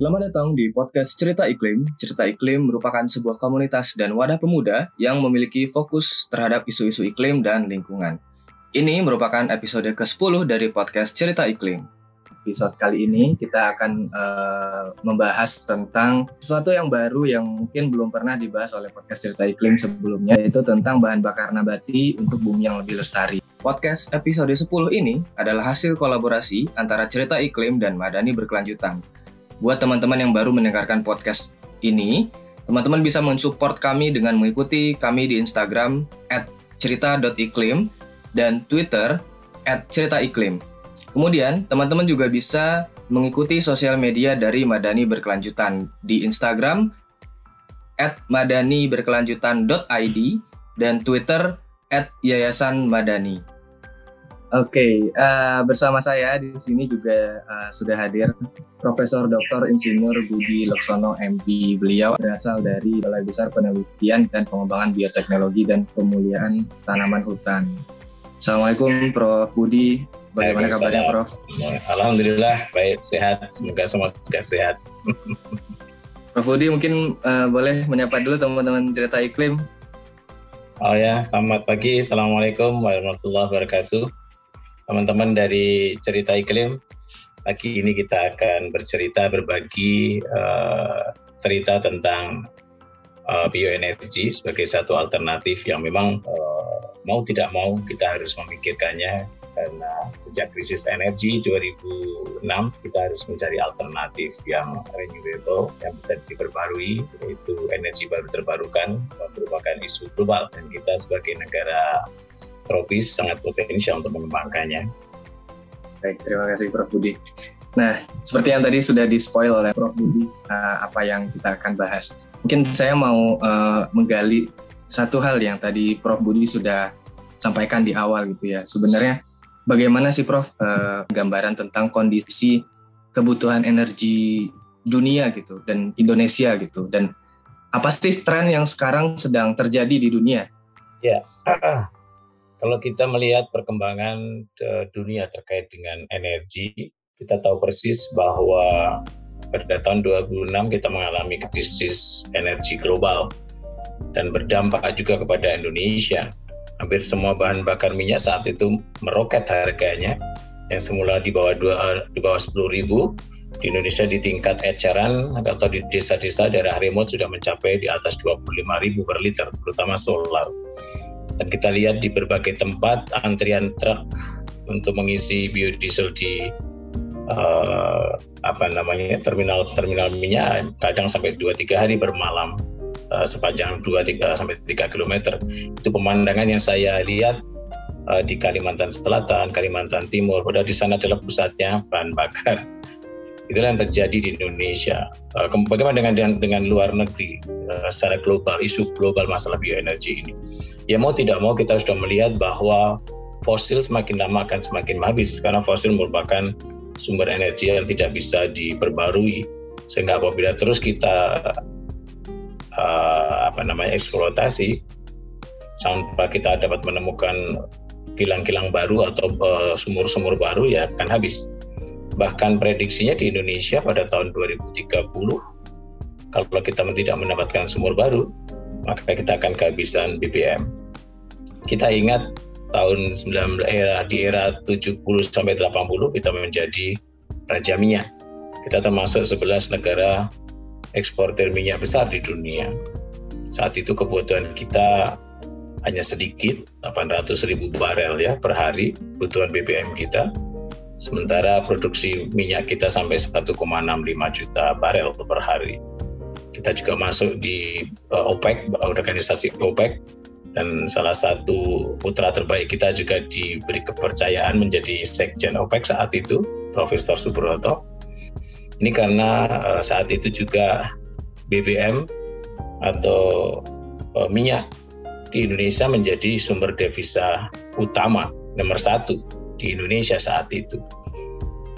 Selamat datang di podcast Cerita Iklim. Cerita Iklim merupakan sebuah komunitas dan wadah pemuda yang memiliki fokus terhadap isu-isu iklim dan lingkungan. Ini merupakan episode ke-10 dari podcast Cerita Iklim. Episode kali ini kita akan uh, membahas tentang sesuatu yang baru yang mungkin belum pernah dibahas oleh podcast Cerita Iklim sebelumnya, yaitu tentang bahan bakar nabati untuk bumi yang lebih lestari. Podcast episode 10 ini adalah hasil kolaborasi antara Cerita Iklim dan Madani Berkelanjutan Buat teman-teman yang baru mendengarkan podcast ini, teman-teman bisa mensupport kami dengan mengikuti kami di Instagram cerita.iklim dan Twitter ceritaiklim. Kemudian, teman-teman juga bisa mengikuti sosial media dari Madani Berkelanjutan di Instagram madaniberkelanjutan.id dan Twitter at yayasan madani. Oke, okay, uh, eh, bersama saya di sini juga uh, sudah hadir Profesor Dr. Insinyur Budi Laksono MP. Beliau berasal dari Balai Besar Penelitian dan Pengembangan Bioteknologi dan Pemulihan Tanaman Hutan. Assalamualaikum Prof. Budi, bagaimana kabarnya Prof? Alhamdulillah baik, sehat. Semoga semua juga sehat. Prof. Budi mungkin uh, boleh menyapa dulu teman-teman cerita iklim. Oh ya, selamat pagi. Assalamualaikum warahmatullahi wabarakatuh teman-teman dari cerita iklim. Pagi ini kita akan bercerita berbagi uh, cerita tentang uh, bioenergi sebagai satu alternatif yang memang uh, mau tidak mau kita harus memikirkannya karena sejak krisis energi 2006 kita harus mencari alternatif yang renewable yang bisa diperbarui yaitu energi baru terbarukan merupakan isu global dan kita sebagai negara tropis sangat potensial untuk mengembangkannya. Baik, terima kasih Prof. Budi. Nah, seperti yang tadi sudah di-spoil oleh Prof. Budi, uh, apa yang kita akan bahas. Mungkin saya mau uh, menggali satu hal yang tadi Prof. Budi sudah sampaikan di awal gitu ya. Sebenarnya bagaimana sih Prof uh, gambaran tentang kondisi kebutuhan energi dunia gitu dan Indonesia gitu dan apa sih tren yang sekarang sedang terjadi di dunia? Ya, Kalau kita melihat perkembangan dunia terkait dengan energi, kita tahu persis bahwa pada tahun 2006 kita mengalami krisis energi global dan berdampak juga kepada Indonesia. Hampir semua bahan bakar minyak saat itu meroket harganya yang semula di bawah dua, di bawah 10 ribu di Indonesia di tingkat eceran atau di desa-desa daerah remote sudah mencapai di atas 25 ribu per liter, terutama solar. Dan kita lihat di berbagai tempat antrian truk untuk mengisi biodiesel di uh, apa namanya terminal terminal minyak kadang sampai 2-3 hari bermalam uh, sepanjang 2 3 sampai 3 km. Itu pemandangan yang saya lihat uh, di Kalimantan Selatan, Kalimantan Timur. Padahal di sana adalah pusatnya bahan bakar itulah yang terjadi di Indonesia. Uh, bagaimana dengan, dengan dengan luar negeri uh, secara global isu global masalah bioenergi ini? Ya mau tidak mau kita sudah melihat bahwa fosil semakin lama akan semakin habis karena fosil merupakan sumber energi yang tidak bisa diperbarui sehingga apabila terus kita uh, apa namanya eksploitasi sampai kita dapat menemukan kilang-kilang baru atau sumur-sumur uh, baru ya akan habis. Bahkan prediksinya di Indonesia pada tahun 2030, kalau kita tidak mendapatkan sumur baru, maka kita akan kehabisan BBM. Kita ingat tahun 9 era di era 70 sampai 80 kita menjadi raja minyak. Kita termasuk 11 negara eksportir minyak besar di dunia. Saat itu kebutuhan kita hanya sedikit, 800 ribu barel ya per hari kebutuhan BBM kita sementara produksi minyak kita sampai 1,65 juta barel per hari. Kita juga masuk di uh, OPEC, organisasi OPEC, dan salah satu putra terbaik kita juga diberi kepercayaan menjadi sekjen OPEC saat itu, Profesor Subroto. Ini karena uh, saat itu juga BBM atau uh, minyak di Indonesia menjadi sumber devisa utama nomor satu di Indonesia saat itu.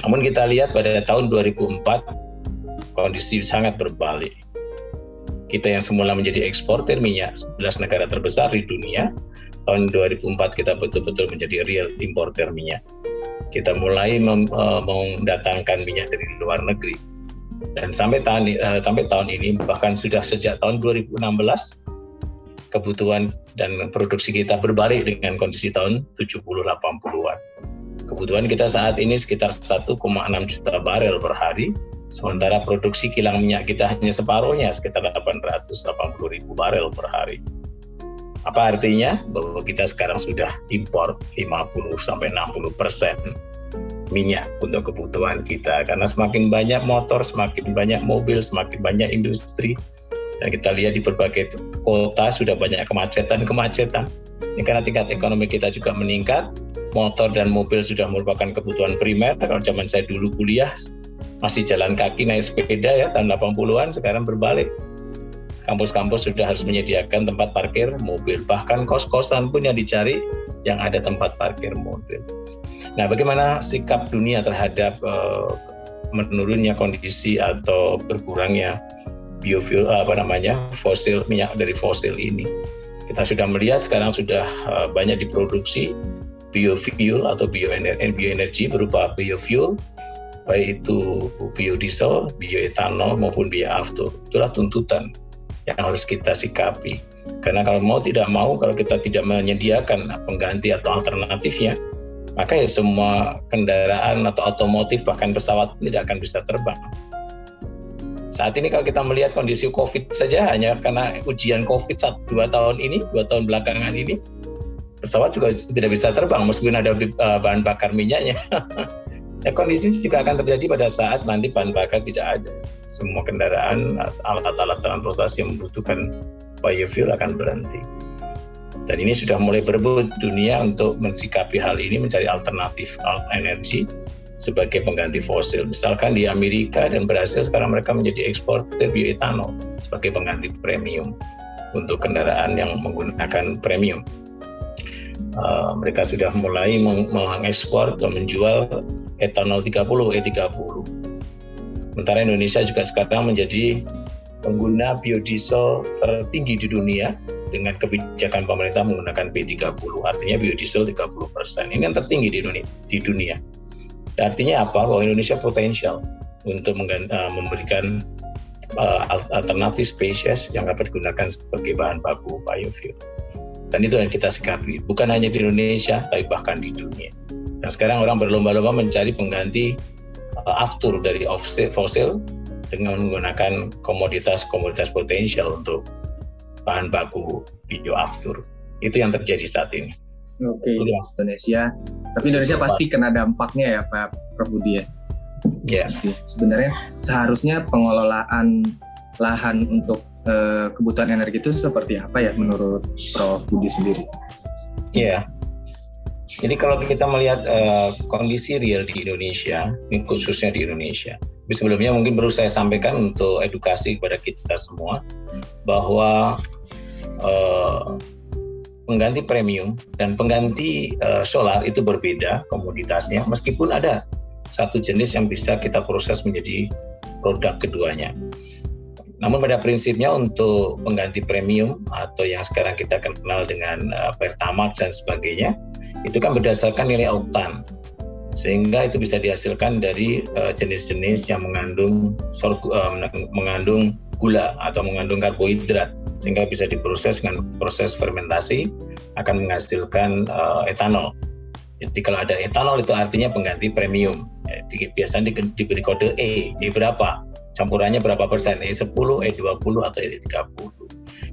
Namun kita lihat pada tahun 2004 kondisi sangat berbalik. Kita yang semula menjadi eksportir minyak 11 negara terbesar di dunia, tahun 2004 kita betul-betul menjadi real importer minyak. Kita mulai mem, uh, mendatangkan minyak dari luar negeri. Dan sampai tahun uh, sampai tahun ini bahkan sudah sejak tahun 2016 kebutuhan dan produksi kita berbalik dengan kondisi tahun 70 80-an. Kebutuhan kita saat ini sekitar 1,6 juta barel per hari, sementara produksi kilang minyak kita hanya separuhnya, sekitar 880 ribu barel per hari. Apa artinya? Bahwa kita sekarang sudah impor 50 sampai 60 persen minyak untuk kebutuhan kita karena semakin banyak motor, semakin banyak mobil, semakin banyak industri dan kita lihat di berbagai kota sudah banyak kemacetan-kemacetan. Ini karena tingkat ekonomi kita juga meningkat, motor dan mobil sudah merupakan kebutuhan primer. Kalau zaman saya dulu kuliah masih jalan kaki naik sepeda ya tahun 80-an, sekarang berbalik. Kampus-kampus sudah harus menyediakan tempat parkir mobil, bahkan kos-kosan pun yang dicari yang ada tempat parkir mobil. Nah, bagaimana sikap dunia terhadap uh, menurunnya kondisi atau berkurangnya biofuel apa namanya fosil minyak dari fosil ini? Kita sudah melihat sekarang sudah uh, banyak diproduksi biofuel atau bioenergi, berupa biofuel baik itu biodiesel, bioetanol maupun bioaftur. Itulah tuntutan yang harus kita sikapi. Karena kalau mau tidak mau, kalau kita tidak menyediakan pengganti atau alternatifnya, maka ya semua kendaraan atau otomotif bahkan pesawat tidak akan bisa terbang. Saat ini kalau kita melihat kondisi COVID saja hanya karena ujian COVID satu dua tahun ini, dua tahun belakangan ini, pesawat juga tidak bisa terbang meskipun ada eh, bahan bakar minyaknya. ya, kondisi juga akan terjadi pada saat nanti bahan bakar tidak ada. Semua kendaraan, alat-alat transportasi yang membutuhkan biofuel akan berhenti. Dan ini sudah mulai berebut dunia untuk mensikapi hal ini mencari alternatif energi sebagai pengganti fosil. Misalkan di Amerika dan Brasil sekarang mereka menjadi ekspor bioetanol sebagai pengganti premium untuk kendaraan yang menggunakan premium. Uh, mereka sudah mulai mengekspor atau menjual etanol 30 E30. Sementara Indonesia juga sekarang menjadi pengguna biodiesel tertinggi di dunia dengan kebijakan pemerintah menggunakan B30, artinya biodiesel 30 persen. Ini yang tertinggi di dunia. Di dunia. Artinya apa? Bahwa Indonesia potensial untuk uh, memberikan uh, alternatif spesies yang dapat digunakan sebagai bahan baku biofuel. Dan itu yang kita sikapi, bukan hanya di Indonesia, tapi bahkan di dunia. Nah sekarang orang berlomba-lomba mencari pengganti uh, aftur dari fosil dengan menggunakan komoditas-komoditas potensial untuk bahan baku bioaftur. Itu yang terjadi saat ini. Oke, okay. Indonesia. Tapi Indonesia pasti kena dampaknya ya Pak Prof Budi ya? Yeah. Sebenarnya seharusnya pengelolaan lahan untuk uh, kebutuhan energi itu seperti apa ya menurut Prof Budi sendiri? Iya. Yeah. Jadi kalau kita melihat uh, kondisi real di Indonesia, khususnya di Indonesia, sebelumnya mungkin perlu saya sampaikan untuk edukasi kepada kita semua bahwa uh, pengganti premium dan pengganti uh, solar itu berbeda komoditasnya meskipun ada satu jenis yang bisa kita proses menjadi produk keduanya. Namun pada prinsipnya untuk pengganti premium atau yang sekarang kita kenal dengan uh, Pertamax dan sebagainya itu kan berdasarkan nilai oktan sehingga itu bisa dihasilkan dari eh, jenis-jenis uh, yang mengandung uh, mengandung gula atau mengandung karbohidrat sehingga bisa diproses dengan proses fermentasi akan menghasilkan uh, etanol. Jadi kalau ada etanol itu artinya pengganti premium. Jadi, biasanya di, diberi kode E. E berapa? Campurannya berapa persen? E10, E20 atau E30.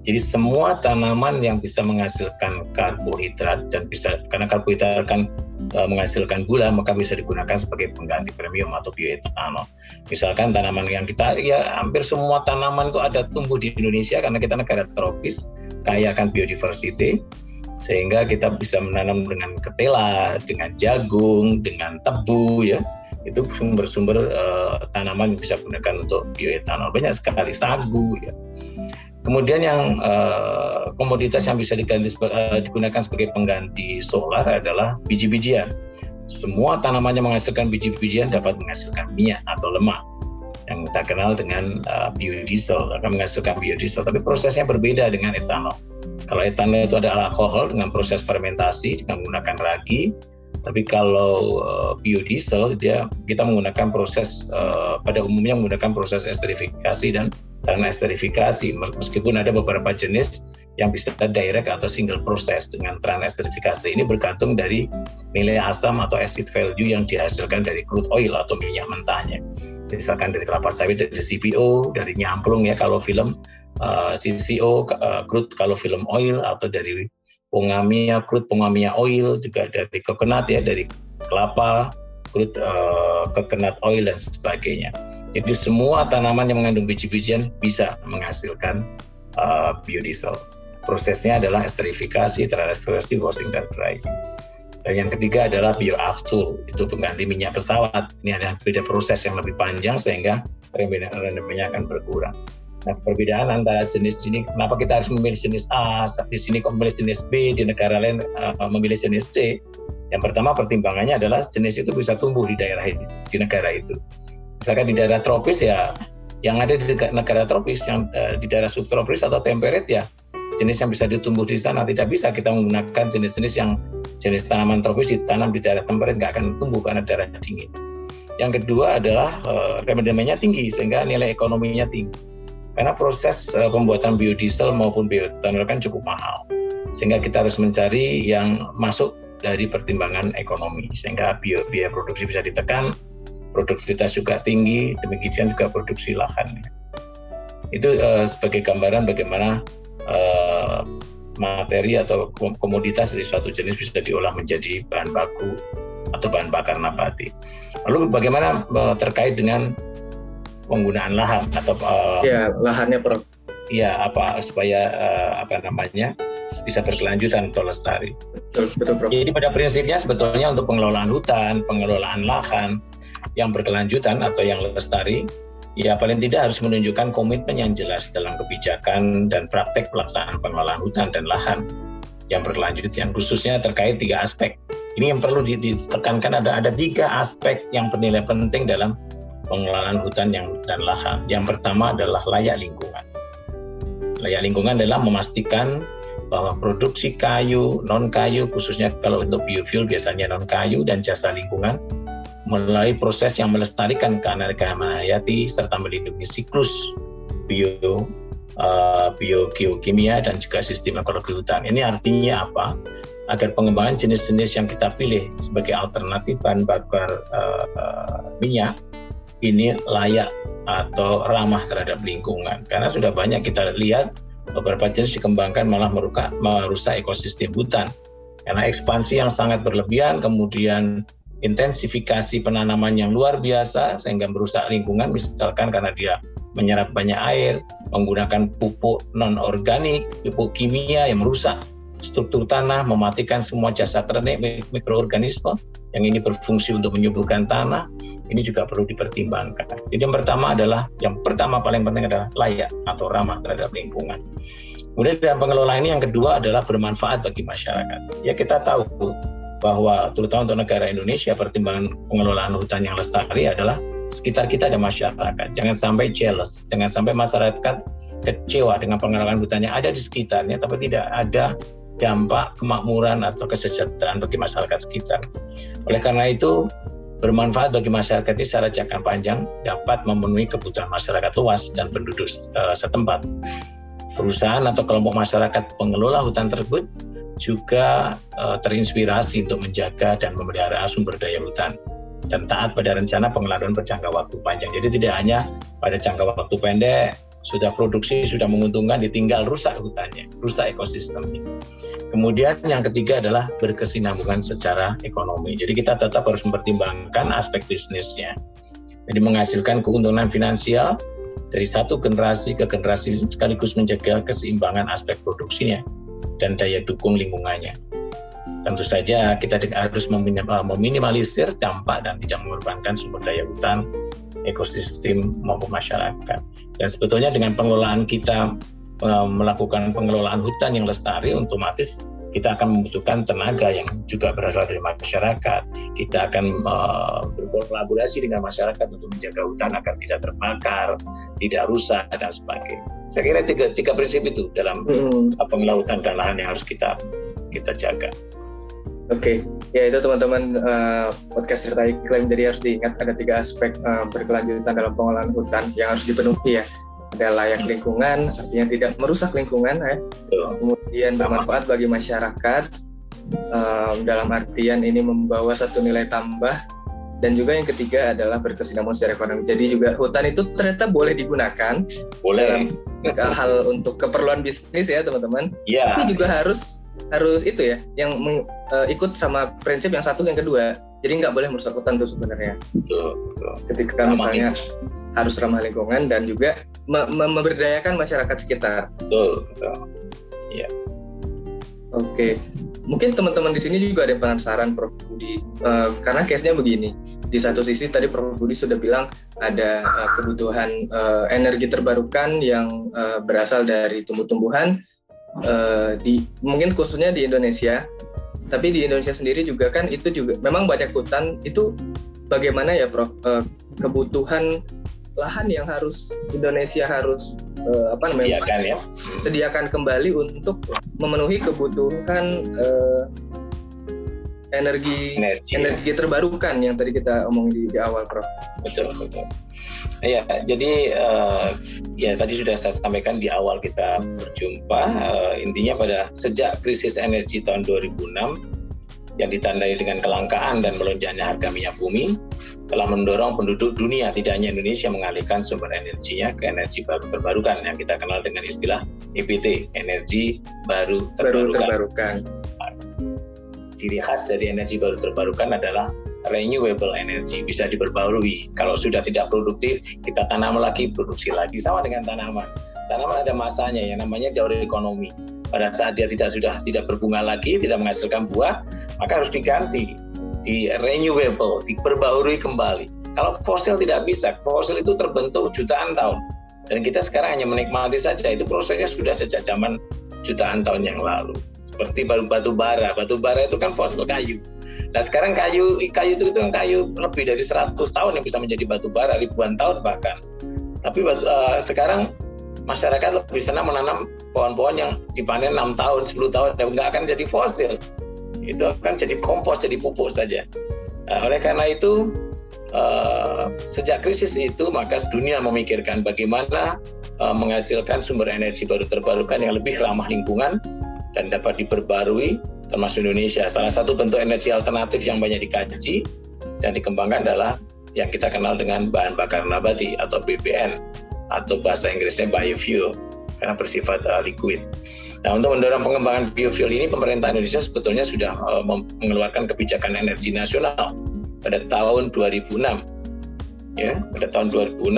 Jadi semua tanaman yang bisa menghasilkan karbohidrat dan bisa karena karbohidrat kan e, menghasilkan gula maka bisa digunakan sebagai pengganti premium atau bioetanol. Misalkan tanaman yang kita ya hampir semua tanaman itu ada tumbuh di Indonesia karena kita negara tropis kaya akan biodiversity sehingga kita bisa menanam dengan ketela, dengan jagung, dengan tebu ya itu sumber-sumber uh, tanaman yang bisa digunakan untuk bioetanol banyak sekali sagu ya Kemudian yang uh, komoditas yang bisa diganti, uh, digunakan sebagai pengganti solar adalah biji-bijian. Semua tanaman yang menghasilkan biji-bijian dapat menghasilkan minyak atau lemak yang kita kenal dengan uh, biodiesel akan menghasilkan biodiesel, tapi prosesnya berbeda dengan etanol. Kalau etanol itu adalah alkohol dengan proses fermentasi dengan menggunakan ragi, Tapi kalau uh, biodiesel dia kita menggunakan proses uh, pada umumnya menggunakan proses esterifikasi dan esterifikasi meskipun ada beberapa jenis yang bisa direct atau single proses dengan esterifikasi ini bergantung dari nilai asam atau acid value yang dihasilkan dari crude oil atau minyak mentahnya. Misalkan dari kelapa sawit dari CPO dari nyamplung ya kalau film uh, CCO uh, crude kalau film oil atau dari Pongamia, crude Pongamia oil, juga dari coconut ya, dari kelapa, crude uh, coconut oil dan sebagainya. Jadi semua tanaman yang mengandung biji-bijian bisa menghasilkan uh, biodiesel. Prosesnya adalah esterifikasi, teresterifikasi, washing, dan drying. Dan yang ketiga adalah bioaftur, itu pengganti minyak pesawat. Ini ada beda proses yang lebih panjang sehingga remedinya akan berkurang. Nah, perbedaan antara jenis ini, kenapa kita harus memilih jenis A, di sini kok memilih jenis B, di negara lain uh, memilih jenis C. Yang pertama pertimbangannya adalah jenis itu bisa tumbuh di daerah ini, di negara itu. Misalkan di daerah tropis ya, yang ada di negara tropis, yang uh, di daerah subtropis atau temperate ya, jenis yang bisa ditumbuh di sana tidak bisa kita menggunakan jenis-jenis yang jenis tanaman tropis ditanam di daerah temperate nggak akan tumbuh karena daerah dingin. Yang kedua adalah uh, remedianya tinggi sehingga nilai ekonominya tinggi karena proses uh, pembuatan biodiesel maupun bioetanol kan cukup mahal. Sehingga kita harus mencari yang masuk dari pertimbangan ekonomi sehingga biaya produksi bisa ditekan, produktivitas juga tinggi, demikian juga produksi lahan. Itu uh, sebagai gambaran bagaimana uh, materi atau komoditas dari suatu jenis bisa diolah menjadi bahan baku atau bahan bakar nabati. Lalu bagaimana terkait dengan penggunaan lahan atau uh, ya lahannya Prof. Ya apa supaya uh, apa namanya bisa berkelanjutan atau lestari. Betul, betul Prof. Jadi pada prinsipnya sebetulnya untuk pengelolaan hutan, pengelolaan lahan yang berkelanjutan atau yang lestari ya paling tidak harus menunjukkan komitmen yang jelas dalam kebijakan dan praktek pelaksanaan pengelolaan hutan dan lahan yang berkelanjutan khususnya terkait tiga aspek. Ini yang perlu ditekankan ada ada tiga aspek yang bernilai penting dalam pengelolaan hutan yang dan lahan. Yang pertama adalah layak lingkungan. Layak lingkungan adalah memastikan bahwa produksi kayu, non kayu, khususnya kalau untuk biofuel biasanya non kayu dan jasa lingkungan, melalui proses yang melestarikan keanekaragaman hayati serta melindungi siklus bio uh, biogeokimia dan juga sistem ekologi hutan. Ini artinya apa? Agar pengembangan jenis-jenis yang kita pilih sebagai alternatif bahan bakar uh, minyak ini layak atau ramah terhadap lingkungan. Karena sudah banyak kita lihat beberapa jenis dikembangkan malah merusak, merusak ekosistem hutan. Karena ekspansi yang sangat berlebihan, kemudian intensifikasi penanaman yang luar biasa sehingga merusak lingkungan, misalkan karena dia menyerap banyak air, menggunakan pupuk non organik, pupuk kimia yang merusak struktur tanah, mematikan semua jasa ternik mikroorganisme yang ini berfungsi untuk menyuburkan tanah, ini juga perlu dipertimbangkan. Jadi yang pertama adalah, yang pertama paling penting adalah layak atau ramah terhadap lingkungan. Kemudian dalam pengelolaan ini yang kedua adalah bermanfaat bagi masyarakat. Ya kita tahu bahwa terutama untuk negara Indonesia pertimbangan pengelolaan hutan yang lestari adalah sekitar kita ada masyarakat. Jangan sampai jealous, jangan sampai masyarakat kecewa dengan pengelolaan hutan yang ada di sekitarnya, tapi tidak ada dampak kemakmuran atau kesejahteraan bagi masyarakat sekitar. Oleh karena itu, bermanfaat bagi masyarakat ini secara jangka panjang dapat memenuhi kebutuhan masyarakat luas dan penduduk uh, setempat. Perusahaan atau kelompok masyarakat pengelola hutan tersebut juga uh, terinspirasi untuk menjaga dan memelihara sumber daya hutan dan taat pada rencana pengelolaan berjangka waktu panjang. Jadi tidak hanya pada jangka waktu pendek sudah produksi sudah menguntungkan ditinggal rusak hutannya, rusak ekosistemnya. Kemudian yang ketiga adalah berkesinambungan secara ekonomi. Jadi kita tetap harus mempertimbangkan aspek bisnisnya. Jadi menghasilkan keuntungan finansial dari satu generasi ke generasi sekaligus menjaga keseimbangan aspek produksinya dan daya dukung lingkungannya. Tentu saja kita harus meminimalisir dampak dan tidak mengorbankan sumber daya hutan, ekosistem maupun masyarakat. Dan sebetulnya dengan pengelolaan kita Eh, melakukan pengelolaan hutan yang lestari, otomatis kita akan membutuhkan tenaga yang juga berasal dari masyarakat. Kita akan uh, berkolaborasi dengan masyarakat untuk menjaga hutan agar tidak terbakar, tidak rusak dan sebagainya. Saya kira tiga, tiga prinsip itu dalam hmm. pengelolaan hutan dan lahan yang harus kita kita jaga. Oke, okay. ya itu teman-teman uh, podcast cerita iklim. Jadi harus diingat ada tiga aspek uh, berkelanjutan dalam pengolahan hutan yang harus dipenuhi ya. Ada layak lingkungan, artinya tidak merusak lingkungan ya. Kemudian bermanfaat bagi masyarakat. Um, dalam artian ini membawa satu nilai tambah dan juga yang ketiga adalah berkesinambungan secara ekonomi. Jadi juga hutan itu ternyata boleh digunakan boleh. dalam hal untuk keperluan bisnis ya teman-teman. Iya. Tapi juga harus harus itu ya yang meng, uh, ikut sama prinsip yang satu yang kedua. Jadi nggak boleh merusak hutan tuh sebenarnya. Ketika ramah misalnya lingkungan. harus ramah lingkungan dan juga me me memberdayakan masyarakat sekitar. Betul, betul. Ya. oke. Mungkin teman-teman di sini juga ada penasaran Prof. Budi. Uh, karena case-nya begini. Di satu sisi tadi Prof. Budi sudah bilang ada uh, kebutuhan uh, energi terbarukan yang uh, berasal dari tumbuh-tumbuhan uh, di mungkin khususnya di Indonesia. Tapi di Indonesia sendiri juga kan itu juga memang banyak hutan itu bagaimana ya Prof? Uh, kebutuhan lahan yang harus Indonesia harus uh, apa namanya sediakan ya. sediakan kembali untuk memenuhi kebutuhan uh, energi energi, energi terbarukan yang tadi kita omong di, di awal Prof. Betul betul. Ya, jadi uh, ya tadi sudah saya sampaikan di awal kita berjumpa uh, intinya pada sejak krisis energi tahun 2006 yang ditandai dengan kelangkaan dan melonjaknya harga minyak bumi telah mendorong penduduk dunia tidak hanya Indonesia mengalihkan sumber energinya ke energi baru terbarukan yang kita kenal dengan istilah EBT energi baru terbarukan. Baru terbarukan. Ciri khas dari energi baru terbarukan adalah renewable energy bisa diperbarui. Kalau sudah tidak produktif, kita tanam lagi, produksi lagi sama dengan tanaman. Tanaman ada masanya yang namanya jauh ekonomi. Pada saat dia tidak sudah tidak berbunga lagi, tidak menghasilkan buah, maka harus diganti, di renewable, diperbarui kembali. Kalau fosil tidak bisa, fosil itu terbentuk jutaan tahun. Dan kita sekarang hanya menikmati saja, itu prosesnya sudah sejak zaman jutaan tahun yang lalu. Seperti batu bara, batu bara itu kan fosil kayu Nah sekarang kayu kayu itu itu kayu lebih dari 100 tahun yang bisa menjadi batu bara ribuan tahun bahkan. Tapi uh, sekarang masyarakat lebih senang menanam pohon-pohon yang dipanen 6 tahun, 10 tahun dan nggak akan jadi fosil. Itu akan jadi kompos, jadi pupuk saja. Nah, oleh karena itu uh, sejak krisis itu maka dunia memikirkan bagaimana uh, menghasilkan sumber energi baru terbarukan yang lebih ramah lingkungan dan dapat diperbarui termasuk Indonesia. Salah satu bentuk energi alternatif yang banyak dikaji dan dikembangkan adalah yang kita kenal dengan bahan bakar nabati atau BBN atau bahasa Inggrisnya biofuel karena bersifat uh, liquid. Nah, untuk mendorong pengembangan biofuel ini, pemerintah Indonesia sebetulnya sudah uh, mengeluarkan kebijakan energi nasional pada tahun 2006. Ya, pada tahun 2006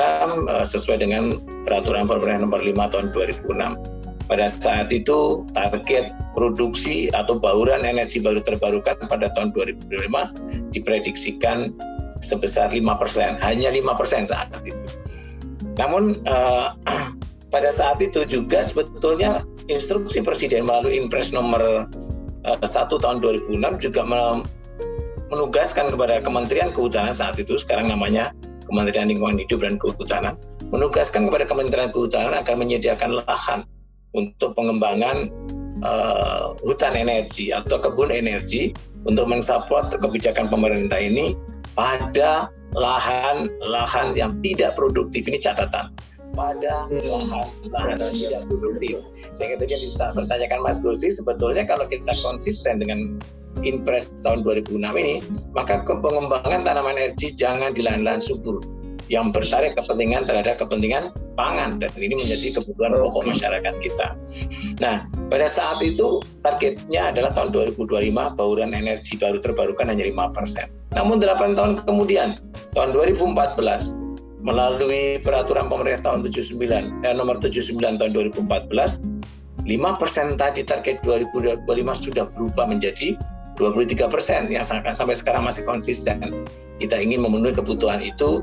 uh, sesuai dengan peraturan pemerintah nomor 5 tahun 2006 pada saat itu target produksi atau bauran energi baru terbarukan pada tahun 2025 diprediksikan sebesar 5%, hanya 5% saat itu. Namun uh, pada saat itu juga sebetulnya instruksi Presiden melalui Impres nomor eh, 1 tahun 2006 juga menugaskan kepada Kementerian Kehutanan saat itu, sekarang namanya Kementerian Lingkungan Hidup dan Kehutanan, menugaskan kepada Kementerian Kehutanan agar menyediakan lahan untuk pengembangan uh, hutan energi atau kebun energi untuk mensupport kebijakan pemerintah ini pada lahan-lahan yang tidak produktif. Ini catatan. Pada lahan-lahan yang tidak produktif. Sehingga tadi yang kita pertanyakan Mas Gusi, sebetulnya kalau kita konsisten dengan Impres tahun 2006 ini, maka pengembangan tanaman energi jangan di lahan-lahan subur yang bertarik kepentingan terhadap kepentingan pangan dan ini menjadi kebutuhan pokok masyarakat kita. Nah, pada saat itu targetnya adalah tahun 2025 bauran energi baru terbarukan hanya 5%. Namun 8 tahun kemudian, tahun 2014 melalui peraturan pemerintah tahun 79 eh, nomor 79 tahun 2014 5% tadi target 2025 sudah berubah menjadi 23 persen yang sampai sekarang masih konsisten. Kita ingin memenuhi kebutuhan itu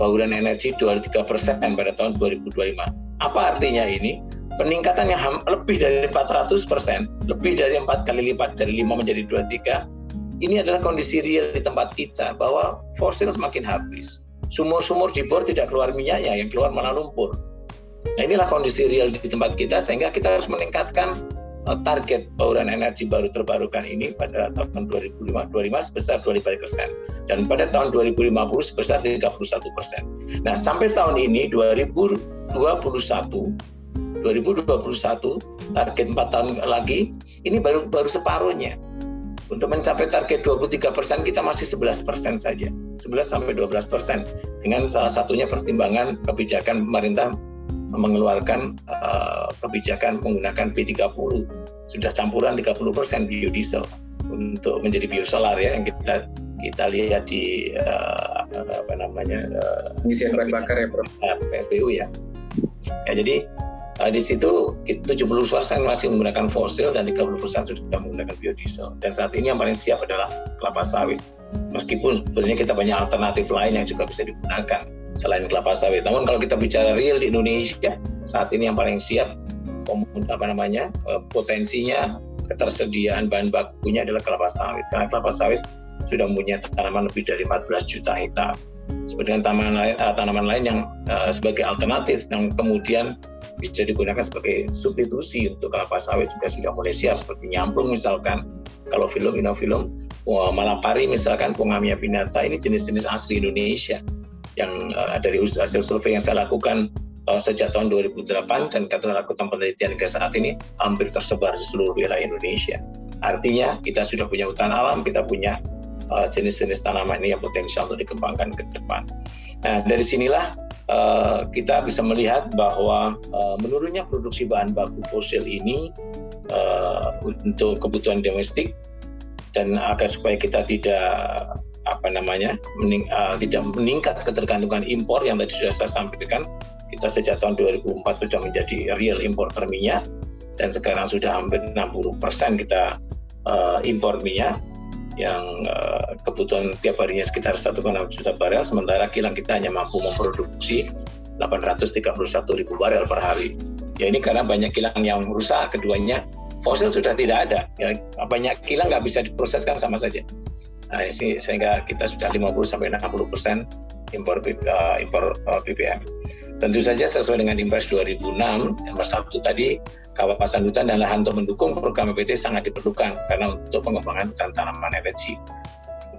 bauran energi 23 persen pada tahun 2025. Apa artinya ini? Peningkatan yang lebih dari 400 persen, lebih dari empat kali lipat dari 5 menjadi 23, ini adalah kondisi real di tempat kita bahwa fosil semakin habis. Sumur-sumur di bor tidak keluar minyaknya, yang keluar malah lumpur. Nah inilah kondisi real di tempat kita sehingga kita harus meningkatkan target bauran energi baru terbarukan ini pada tahun 2025 sebesar 25 persen dan pada tahun 2050 sebesar 31 persen. Nah sampai tahun ini 2021 2021 target 4 tahun lagi ini baru baru separuhnya untuk mencapai target 23 persen kita masih 11 persen saja, 11 sampai 12 persen. Dengan salah satunya pertimbangan kebijakan pemerintah mengeluarkan uh, kebijakan menggunakan B30 sudah campuran 30 persen biodiesel untuk menjadi biosolar ya yang kita kita lihat di uh, apa namanya uh, pengisian bahan bakar ya Prof. PSBU ya. Ya jadi Uh, di situ 70% masih menggunakan fosil dan 30% sudah menggunakan biodiesel. Dan saat ini yang paling siap adalah kelapa sawit. Meskipun sebetulnya kita banyak alternatif lain yang juga bisa digunakan selain kelapa sawit. Namun kalau kita bicara real di Indonesia, saat ini yang paling siap apa namanya uh, potensinya ketersediaan bahan bakunya adalah kelapa sawit. Karena kelapa sawit sudah mempunyai tanaman lebih dari 14 juta hektar. Dengan tanaman lain, uh, tanaman lain yang uh, sebagai alternatif yang kemudian bisa digunakan sebagai substitusi untuk kelapa sawit juga sudah mulai siap seperti nyamplung misalkan kalau film inofilum malapari misalkan pongamia pinata ini jenis-jenis asli Indonesia yang uh, dari hasil survei yang saya lakukan uh, sejak tahun 2008 dan kata lakukan penelitian hingga saat ini hampir tersebar di seluruh wilayah Indonesia. Artinya kita sudah punya hutan alam, kita punya uh, jenis-jenis uh, tanaman ini yang potensial untuk dikembangkan ke depan. Nah dari sinilah uh, kita bisa melihat bahwa uh, menurunnya produksi bahan baku fosil ini uh, untuk kebutuhan domestik dan agar supaya kita tidak apa namanya mening, uh, tidak meningkat ketergantungan impor yang tadi sudah saya sampaikan kita sejak tahun 2004 sudah menjadi real importer minyak dan sekarang sudah hampir 60 persen kita uh, impor minyak yang uh, kebutuhan tiap harinya sekitar 1,6 juta barel, sementara kilang kita hanya mampu memproduksi 831 ribu barel per hari. Ya ini karena banyak kilang yang rusak, keduanya fosil sudah tidak ada. Ya, banyak kilang nggak bisa diproseskan sama saja. Nah, ini, sehingga kita sudah 50 sampai 60 persen impor uh, impor uh, BBM. Tentu saja sesuai dengan Impres 2006, nomor satu tadi kawasan hutan dan lahan untuk mendukung program BPT sangat diperlukan karena untuk pengembangan hutan tanaman energi.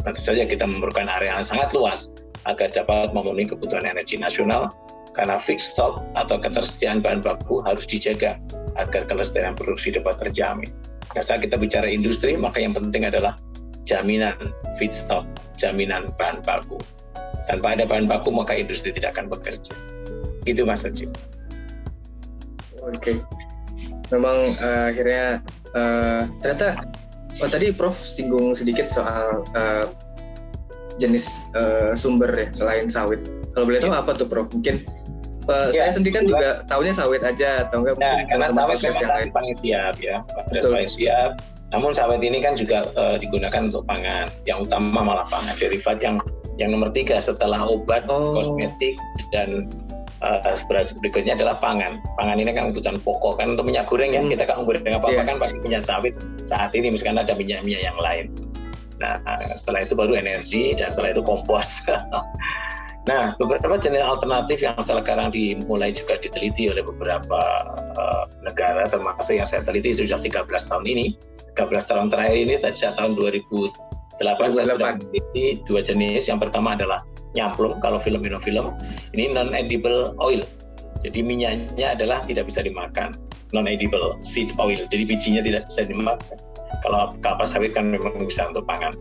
Tentu saja kita memerlukan area yang sangat luas agar dapat memenuhi kebutuhan energi nasional karena fixed stock atau ketersediaan bahan baku harus dijaga agar kelestarian produksi dapat terjamin. Nah, saat kita bicara industri, maka yang penting adalah jaminan feedstock, jaminan bahan baku. Tanpa ada bahan baku, maka industri tidak akan bekerja. Itu Mas Najib. Oke. Okay memang uh, akhirnya uh, ternyata oh tadi Prof singgung sedikit soal uh, jenis uh, sumber ya selain sawit. Kalau boleh tahu ya. apa tuh Prof? Mungkin uh, ya, saya sendiri kan juga tahunya sawit aja atau enggak nah, karena sawit memang paling siap ya, paling siap. Namun sawit ini kan juga uh, digunakan untuk pangan. Yang utama malah pangan. Derivat yang yang nomor tiga setelah obat, oh. kosmetik dan uh, berikutnya adalah pangan. Pangan ini kan kebutuhan pokok kan untuk minyak goreng ya. Hmm. Kita kan goreng apa-apa yeah. kan pasti punya sawit saat ini misalkan ada minyak-minyak yang lain. Nah, setelah itu baru energi dan setelah itu kompos. nah, beberapa jenis alternatif yang sekarang dimulai juga diteliti oleh beberapa uh, negara termasuk yang saya teliti sejak 13 tahun ini. 13 tahun terakhir ini sejak tahun 2008 saya sudah meneliti dua jenis. Yang pertama adalah nyamplung kalau film film ini non edible oil. Jadi minyaknya adalah tidak bisa dimakan. Non edible seed oil. Jadi bijinya tidak bisa dimakan. Kalau kelapa sawit kan memang bisa untuk pangan.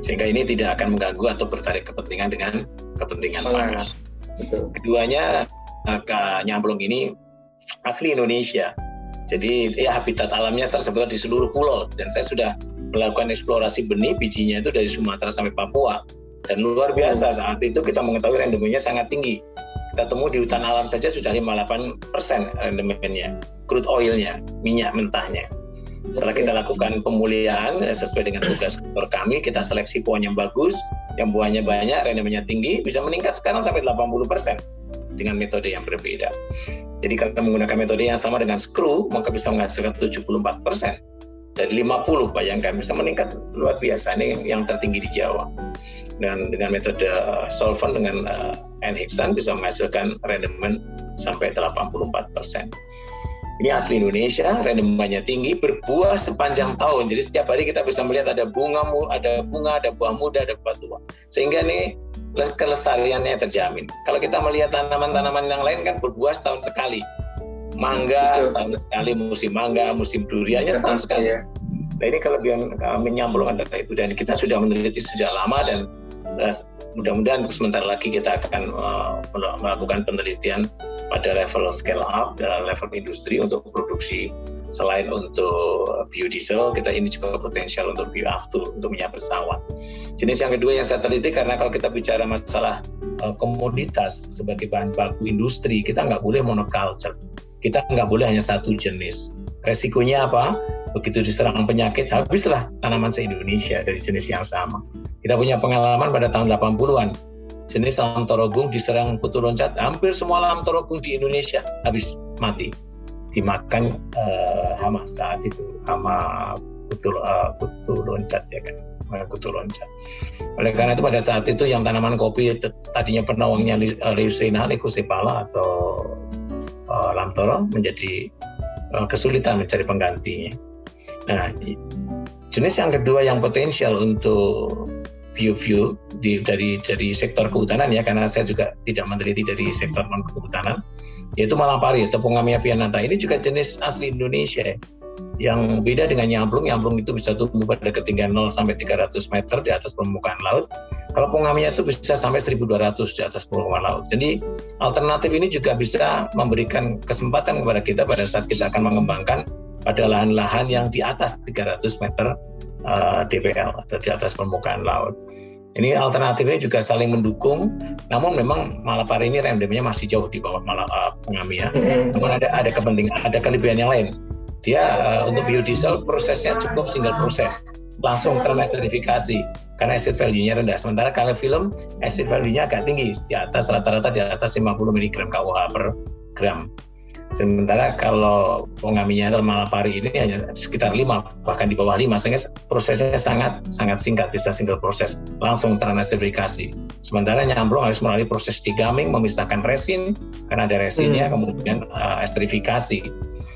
Sehingga ini tidak akan mengganggu atau bertarik kepentingan dengan kepentingan pangan. Betul. keduanya nyamplung ini asli Indonesia jadi ya habitat alamnya tersebar di seluruh pulau. Dan saya sudah melakukan eksplorasi benih bijinya itu dari Sumatera sampai Papua. Dan luar biasa saat itu kita mengetahui rendemennya sangat tinggi. Kita temui di hutan alam saja sudah 58 persen rendemennya, crude oilnya, minyak mentahnya. Setelah kita lakukan pemulihan eh, sesuai dengan tugas kantor kami, kita seleksi pohon yang bagus, yang buahnya banyak, rendemennya tinggi, bisa meningkat sekarang sampai 80 persen dengan metode yang berbeda. Jadi kalau menggunakan metode yang sama dengan screw, maka bisa menghasilkan 74 persen dari 50 bayangkan bisa meningkat luar biasa ini yang tertinggi di Jawa dan dengan metode uh, solvent dengan N-hexan bisa menghasilkan rendemen sampai 84 persen. Ini asli Indonesia, rendemannya tinggi, berbuah sepanjang tahun. Jadi setiap hari kita bisa melihat ada bunga, ada bunga, ada buah muda, ada buah tua. Sehingga ini kelestariannya terjamin. Kalau kita melihat tanaman-tanaman yang lain kan berbuah setahun sekali. Mangga Betul. setahun sekali, musim mangga, musim duriannya setahun sekali. Iya. Nah ini kelebihan kami nyambung antara itu dan kita sudah meneliti sejak lama dan uh, mudah-mudahan sebentar lagi kita akan uh, melakukan penelitian pada level scale up dan level industri untuk produksi selain untuk biodiesel kita ini juga potensial untuk bioaftur untuk minyak pesawat. Jenis yang kedua yang saya teliti karena kalau kita bicara masalah uh, komoditas sebagai bahan baku industri kita nggak boleh monoculture kita nggak boleh hanya satu jenis. Resikonya apa? begitu diserang penyakit habislah tanaman se-Indonesia dari jenis yang sama. Kita punya pengalaman pada tahun 80-an. Jenis lam torogung diserang kutu loncat, hampir semua lam torogung di Indonesia habis mati. Dimakan uh, hama saat itu, hama kutu, uh, kutu loncat ya kan kutu loncat. Oleh karena itu pada saat itu yang tanaman kopi tadinya penawangnya Leucena, Leucocephala atau uh, lamtoro menjadi uh, kesulitan mencari penggantinya. Nah, jenis yang kedua yang potensial untuk biofuel di, dari dari sektor kehutanan ya, karena saya juga tidak meneliti dari sektor non kehutanan, yaitu malapari atau Pongamia pianata. Ini juga jenis asli Indonesia yang beda dengan nyamplung. Nyamplung itu bisa tumbuh pada ketinggian 0 sampai 300 meter di atas permukaan laut. Kalau pongamia itu bisa sampai 1200 di atas permukaan laut. Jadi alternatif ini juga bisa memberikan kesempatan kepada kita pada saat kita akan mengembangkan pada lahan-lahan yang di atas 300 meter uh, eh, DPL atau di atas permukaan laut. Ini alternatifnya juga saling mendukung, namun memang Malapari ini rendemnya masih jauh di bawah Malap uh, Pengamia. Namun ada ada kepentingan, ada kelebihan yang lain. Dia uh, untuk biodiesel prosesnya cukup single proses, langsung termasterifikasi karena acid value-nya rendah. Sementara kalau film acid value-nya agak tinggi, di atas rata-rata di atas 50 mg KUH per gram. Sementara kalau pengaminya dalam malapari ini hanya sekitar 5, bahkan di bawah 5, sehingga prosesnya sangat sangat singkat, bisa single proses, langsung ternastrifikasi. Sementara nyamplung harus melalui proses digaming, memisahkan resin, karena ada resinnya, hmm. kemudian uh, esterifikasi.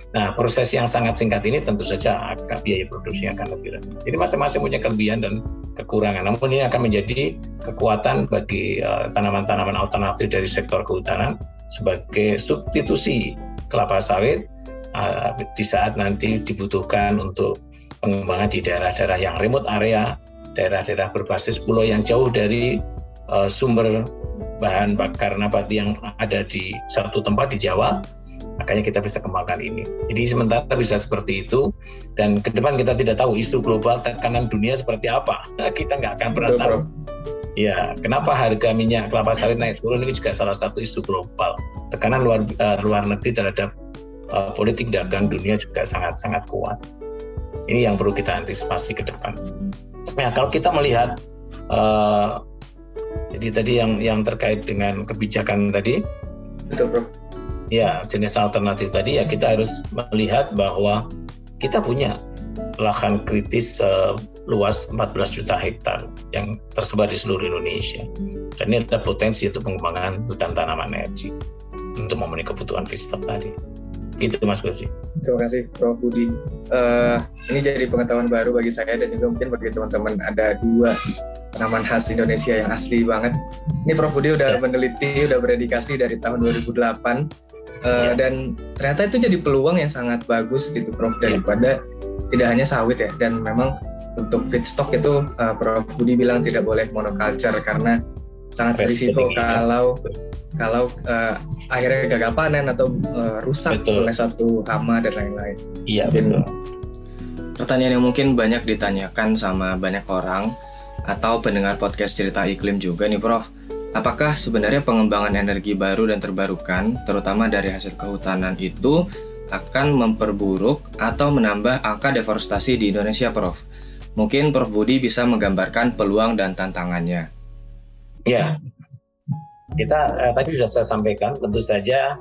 Nah, proses yang sangat singkat ini tentu saja agak biaya produksi akan lebih rendah. Jadi masing-masing punya kelebihan dan kekurangan. Namun ini akan menjadi kekuatan bagi uh, tanaman-tanaman uh, alternatif dari sektor kehutanan sebagai substitusi kelapa sawit uh, di saat nanti dibutuhkan untuk pengembangan di daerah-daerah yang remote area, daerah-daerah berbasis pulau yang jauh dari uh, sumber bahan bakar nabati yang ada di satu tempat di Jawa, makanya kita bisa kembangkan ini. Jadi sementara bisa seperti itu, dan ke depan kita tidak tahu isu global tekanan dunia seperti apa, kita nggak akan pernah tahu. Ya, kenapa harga minyak kelapa sawit naik turun ini juga salah satu isu global. Tekanan luar uh, luar negeri terhadap uh, politik dagang dunia juga sangat sangat kuat. Ini yang perlu kita antisipasi ke depan. Nah, kalau kita melihat uh, jadi tadi yang yang terkait dengan kebijakan tadi, betul bro. Ya, jenis alternatif tadi ya kita harus melihat bahwa kita punya lahan kritis uh, luas 14 juta hektar yang tersebar di seluruh Indonesia. Dan ini ada potensi untuk pengembangan hutan tanaman energi untuk memenuhi kebutuhan feedstock tadi. Gitu Mas Gusi. Terima kasih Prof. Budi. Uh, ini jadi pengetahuan baru bagi saya dan juga mungkin bagi teman-teman ada dua tanaman khas Indonesia yang asli banget. Ini Prof. Budi udah ya. meneliti, udah berdedikasi dari tahun 2008 uh, ya. dan ternyata itu jadi peluang yang sangat bagus gitu Prof ya. daripada ya. tidak hanya sawit ya dan memang untuk feedstock itu uh, Prof Budi bilang tidak boleh monoculture karena sangat berisiko kalau kalau uh, akhirnya gagal panen atau uh, rusak betul. oleh satu hama dan lain-lain. Iya betul. Pertanyaan yang mungkin banyak ditanyakan sama banyak orang atau pendengar podcast cerita iklim juga nih Prof. Apakah sebenarnya pengembangan energi baru dan terbarukan, terutama dari hasil kehutanan itu, akan memperburuk atau menambah angka deforestasi di Indonesia, Prof? Mungkin Prof. Budi bisa menggambarkan peluang dan tantangannya. Ya, kita eh, tadi sudah saya sampaikan, tentu saja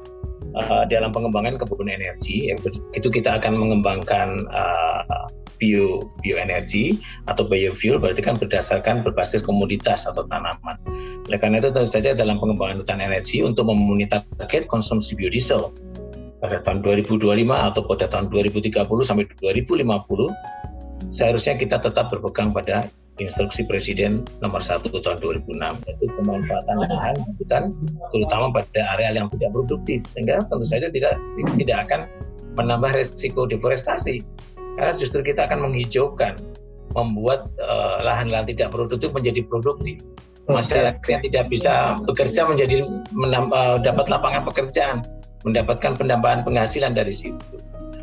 eh, dalam pengembangan kebun energi, itu kita akan mengembangkan eh, bio bioenergi atau biofuel berarti kan berdasarkan berbasis komoditas atau tanaman. Oleh karena itu tentu saja dalam pengembangan hutan energi untuk memenuhi target konsumsi biodiesel pada tahun 2025 atau pada tahun 2030 sampai 2050 seharusnya kita tetap berpegang pada instruksi Presiden nomor 1 tahun 2006 yaitu pemanfaatan lahan hutan terutama pada area yang tidak produktif sehingga tentu saja tidak tidak akan menambah resiko deforestasi. Karena justru kita akan menghijaukan membuat uh, lahan-lahan tidak produktif menjadi produktif. Masyarakat yang tidak bisa bekerja menjadi menambah, uh, dapat lapangan pekerjaan mendapatkan penambahan penghasilan dari situ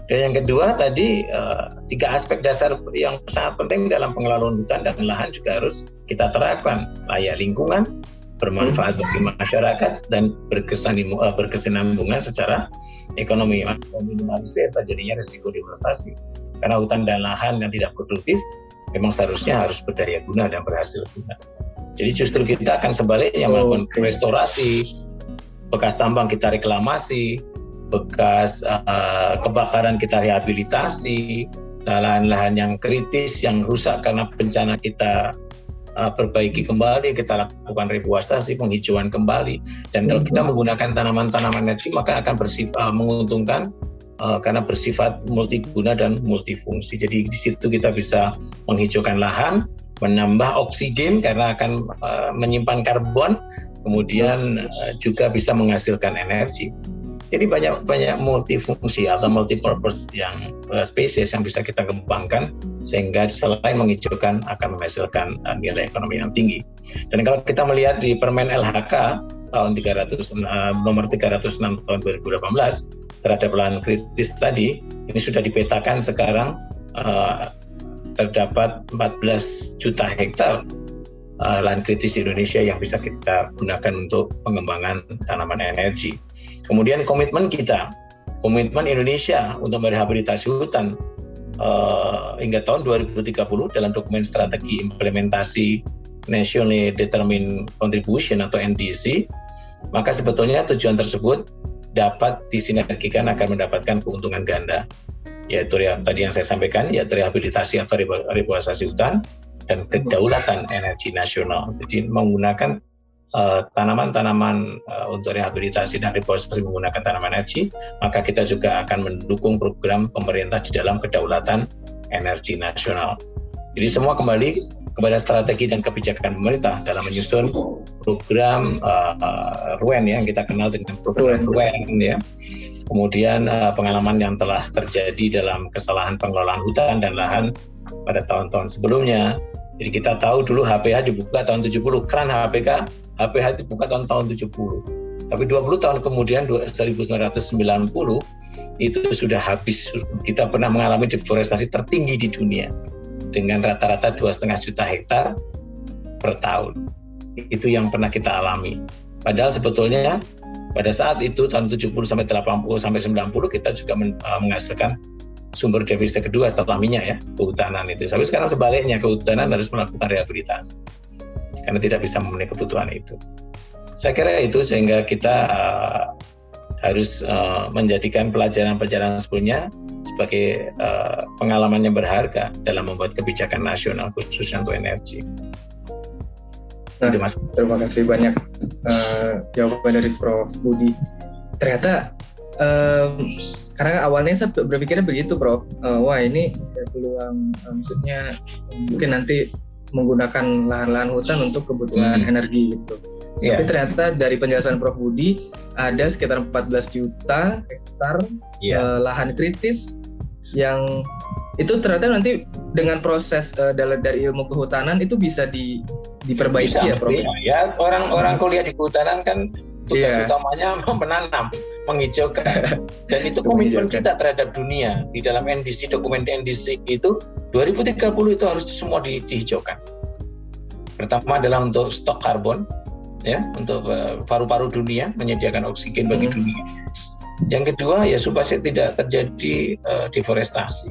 dan yang kedua tadi uh, tiga aspek dasar yang sangat penting dalam pengelolaan hutan dan lahan juga harus kita terapkan layak lingkungan, bermanfaat bagi masyarakat dan berkesan uh, berkesinambungan secara ekonomi. Minimalisir terjadinya risiko deforestasi karena hutan dan lahan yang tidak produktif memang seharusnya harus berdaya guna dan berhasil guna. Jadi justru kita akan sebaliknya melakukan restorasi bekas tambang kita reklamasi, bekas uh, kebakaran kita rehabilitasi, lahan-lahan yang kritis yang rusak karena bencana kita uh, perbaiki kembali, kita lakukan reforestasi, penghijauan kembali. Dan kalau kita menggunakan tanaman-tanaman energi maka akan bersifat uh, menguntungkan uh, karena bersifat multiguna dan multifungsi. Jadi di situ kita bisa menghijaukan lahan, menambah oksigen karena akan uh, menyimpan karbon, kemudian uh, juga bisa menghasilkan energi. Jadi banyak banyak multifungsi atau multipurpose yang uh, spesies yang bisa kita kembangkan sehingga selain menghijaukan akan menghasilkan uh, nilai ekonomi yang tinggi. Dan kalau kita melihat di Permen LHK tahun 300 uh, nomor 306 tahun 2018 terhadap lahan kritis tadi ini sudah dipetakan sekarang uh, terdapat 14 juta hektar uh, lahan kritis di Indonesia yang bisa kita gunakan untuk pengembangan tanaman energi. Kemudian komitmen kita, komitmen Indonesia untuk merehabilitasi hutan uh, hingga tahun 2030 dalam dokumen strategi implementasi Nationally Determined Contribution atau NDC, maka sebetulnya tujuan tersebut dapat disinergikan akan mendapatkan keuntungan ganda yaitu ya, tadi yang saya sampaikan yaitu rehabilitasi atau reforestasi hutan dan kedaulatan energi nasional. Jadi menggunakan Eh, tanaman-tanaman uh, uh, untuk rehabilitasi dan reforestasi menggunakan tanaman energi, maka kita juga akan mendukung program pemerintah di dalam kedaulatan energi nasional. Jadi semua kembali kepada strategi dan kebijakan pemerintah dalam menyusun program uh, uh, RUEN ya, yang kita kenal dengan program RUEN ya. Kemudian uh, pengalaman yang telah terjadi dalam kesalahan pengelolaan hutan dan lahan pada tahun-tahun sebelumnya. Jadi kita tahu dulu HPH dibuka tahun 70, keran HPK HPH dibuka tahun tahun 70. Tapi 20 tahun kemudian 1990 itu sudah habis. Kita pernah mengalami deforestasi tertinggi di dunia dengan rata-rata dua setengah juta hektar per tahun. Itu yang pernah kita alami. Padahal sebetulnya pada saat itu tahun 70 sampai 80 sampai 90 kita juga uh, menghasilkan sumber devisa kedua setelah minyak ya, kehutanan itu. Tapi sekarang sebaliknya, kehutanan harus melakukan rehabilitasi karena tidak bisa memenuhi kebutuhan itu. Saya kira itu sehingga kita uh, harus uh, menjadikan pelajaran-pelajaran sebelumnya sebagai uh, pengalaman yang berharga dalam membuat kebijakan nasional khususnya untuk energi. Nah, itu, Mas. Terima kasih banyak uh, jawaban dari Prof. Budi. Ternyata um, karena awalnya saya berpikirnya begitu, Prof. Uh, wah ini peluang, uh, maksudnya mungkin nanti menggunakan lahan-lahan hutan untuk kebutuhan hmm. energi gitu. Yeah. Tapi ternyata dari penjelasan Prof Budi ada sekitar 14 juta hektar yeah. Iya. uh, lahan kritis yang itu ternyata nanti dengan proses uh, dari ilmu kehutanan itu bisa di diperbaiki bisa, ya Prof. Ya orang-orang kuliah di kehutanan kan tugas yeah. utamanya menanam, menghijaukan. Dan itu komitmen kita terhadap dunia. Di dalam NDC, dokumen NDC itu 2030 itu harus semua di, dihijaukan. Pertama adalah untuk stok karbon, ya, untuk eh, paru-paru dunia, menyediakan oksigen bagi hmm. dunia. Yang kedua ya supaya tidak terjadi uh, deforestasi.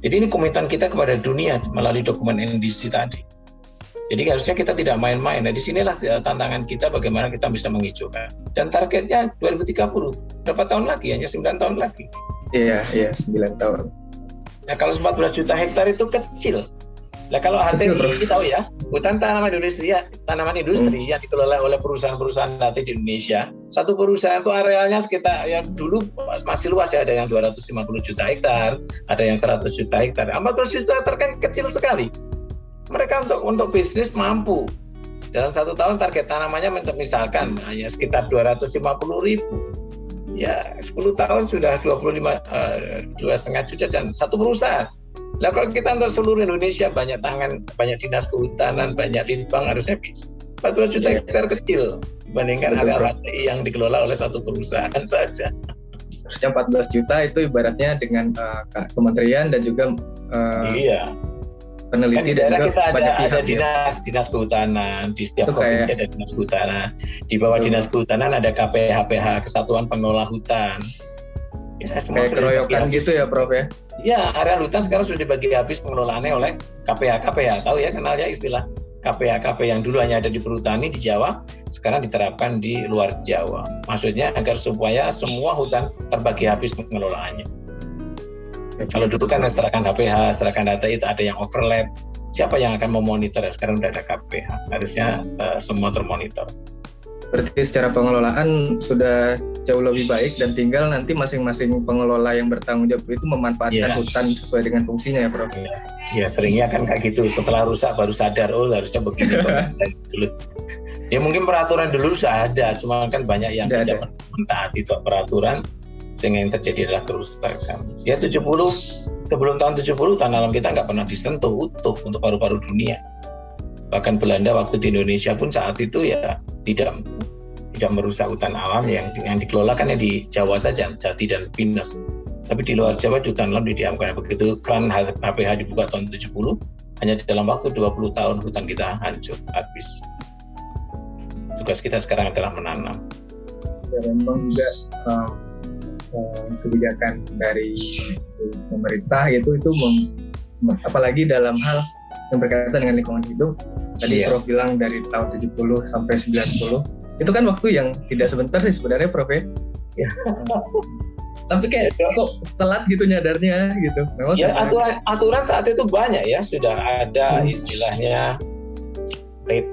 Jadi ini komitmen kita kepada dunia melalui dokumen NDC tadi. Jadi harusnya kita tidak main-main. Nah di sinilah eh, tantangan kita bagaimana kita bisa menghijaukan. Dan targetnya 2030, berapa tahun lagi? Hanya 9 tahun lagi. Iya, iya 9 tahun. Nah kalau 14 juta hektar itu kecil. Nah kalau HTI tahu ya, hutan tanaman industri, ya, tanaman industri hmm. yang dikelola oleh perusahaan-perusahaan nanti di Indonesia, satu perusahaan itu arealnya sekitar ya dulu masih luas ya, ada yang 250 juta hektar, ada yang 100 juta hektar. 400 juta hektar kan kecil sekali. Mereka untuk untuk bisnis mampu. Dalam satu tahun target tanamannya misalkan hanya sekitar 250 ribu. Ya 10 tahun sudah 25 dua setengah juta dan satu perusahaan Nah kalau kita untuk seluruh Indonesia banyak tangan, banyak dinas kehutanan, banyak litbang harusnya bisa. 14 juta yeah. hektar kecil dibandingkan HTI yang dikelola oleh satu perusahaan saja. Harusnya 14 juta itu ibaratnya dengan uh, kementerian dan juga uh, iya. Peneliti kan dan juga kita ada, banyak pihak. Ada ya. dinas, ya. dinas kehutanan, di setiap itu provinsi kayak, ada dinas kehutanan. Di bawah itu. dinas kehutanan ada KPHPH, Kesatuan Pengelola Hutan. Ya, kayak keroyokan gitu ya Prof ya? Ya, area hutan sekarang sudah dibagi habis pengelolaannya oleh KPH. KPH tahu ya kenalnya istilah KPH KPH yang dulu hanya ada di perhutani di Jawa, sekarang diterapkan di luar Jawa. Maksudnya agar supaya semua hutan terbagi habis pengelolaannya. Kalau dulu kan serahkan HPH, serahkan data itu ada yang overlap. Siapa yang akan memonitor? Sekarang sudah ada KPH. Harusnya uh, semua termonitor. Berarti secara pengelolaan sudah jauh lebih baik dan tinggal nanti masing-masing pengelola yang bertanggung jawab itu memanfaatkan yeah. hutan sesuai dengan fungsinya ya, Prof. Ya, ya seringnya kan kayak gitu. Setelah rusak baru sadar, oh harusnya begini. ya mungkin peraturan dulu sudah ada, cuma kan banyak yang tidak mentaati peraturan sehingga yang terjadi adalah kerusakan. Ya 70 sebelum tahun 70 tanah alam kita nggak pernah disentuh utuh untuk paru-paru dunia. Bahkan Belanda waktu di Indonesia pun saat itu ya tidak tidak merusak hutan alam yang yang dikelola kan di Jawa saja Jati dan Pinus tapi di luar Jawa hutan alam didiamkan begitu kan HPH dibuka tahun 70 hanya dalam waktu 20 tahun hutan kita hancur habis tugas kita sekarang adalah menanam ya memang juga um, kebijakan dari pemerintah yaitu itu mem, apalagi dalam hal yang berkaitan dengan lingkungan hidup tadi yeah. Prof bilang dari tahun 70 sampai 90 itu kan waktu yang tidak sebentar sih sebenarnya Prof ya yeah. tapi kayak yeah. kok telat gitu nyadarnya gitu Memang ya aturan aturan saat itu banyak ya sudah ada hmm. istilahnya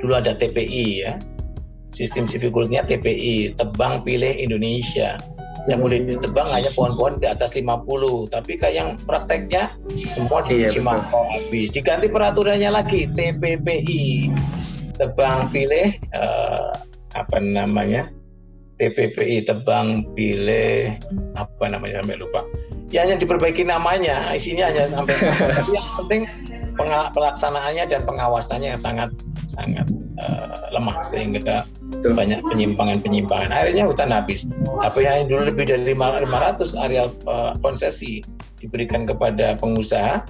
dulu ada TPI ya sistem sivikulturnya TPI tebang pilih Indonesia yang boleh ditebang hanya pohon-pohon di atas 50 tapi kayak yang prakteknya semua di iya, habis. Diganti peraturannya lagi TPPI tebang pilih uh, apa namanya? TPPI tebang pilih apa namanya sampai lupa. Ya hanya diperbaiki namanya. Isinya hanya sampai yang penting pelaksanaannya dan pengawasannya yang sangat sangat uh, lemah sehingga Betul. banyak penyimpangan-penyimpangan. Akhirnya hutan habis. Tapi yang dulu lebih dari 500 areal uh, konsesi diberikan kepada pengusaha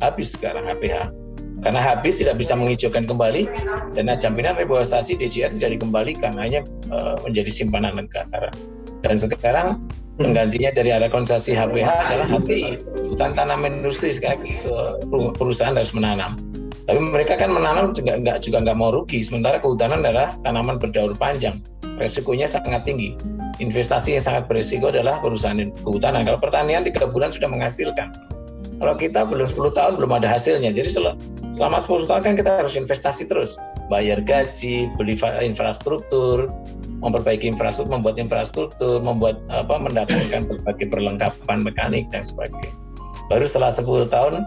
habis sekarang HPH. Karena habis tidak bisa menghijaukan kembali dan jaminan reboisasi DJR tidak dikembalikan hanya uh, menjadi simpanan negara. Dan sekarang penggantinya dari area konsesi HPH adalah HTI hutan tanaman industri sekarang perusahaan harus menanam tapi mereka kan menanam juga nggak juga nggak mau rugi. Sementara kehutanan adalah tanaman berdaur panjang. Resikonya sangat tinggi. Investasi yang sangat berisiko adalah perusahaan kehutanan. Kalau pertanian tiga bulan sudah menghasilkan. Kalau kita belum 10 tahun belum ada hasilnya. Jadi selama 10 tahun kan kita harus investasi terus. Bayar gaji beli infrastruktur memperbaiki infrastruktur, membuat infrastruktur, membuat apa mendatangkan berbagai perlengkapan mekanik dan sebagainya. Baru setelah 10 tahun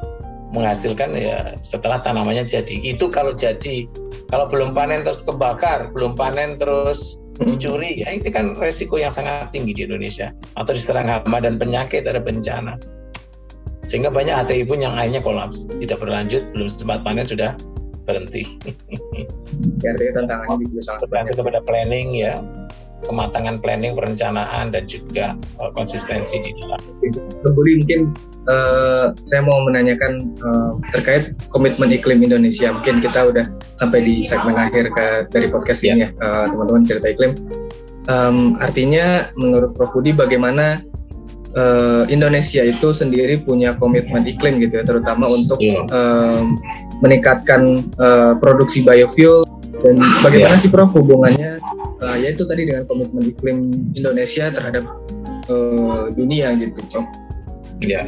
menghasilkan ya setelah tanamannya jadi. Itu kalau jadi, kalau belum panen terus kebakar, belum panen terus mencuri, ya ini kan resiko yang sangat tinggi di Indonesia. Atau diserang hama dan penyakit, ada bencana. Sehingga banyak HTI pun yang akhirnya kolaps, tidak berlanjut, belum sempat panen sudah berhenti. Ya, tantangannya juga sangat banyak. kepada planning ya, kematangan planning, perencanaan dan juga uh, konsistensi di dalam. Budi mungkin uh, saya mau menanyakan uh, terkait komitmen iklim Indonesia. Mungkin kita udah sampai di segmen akhir ke, dari podcast yeah. ini ya, uh, teman-teman cerita iklim. Um, artinya menurut Prof Budi bagaimana uh, Indonesia itu sendiri punya komitmen iklim gitu ya, terutama untuk yeah. Um, meningkatkan uh, produksi biofuel dan bagaimana yeah. sih Prof hubungannya uh, yaitu tadi dengan komitmen iklim Indonesia terhadap uh, dunia gitu Prof? Ya,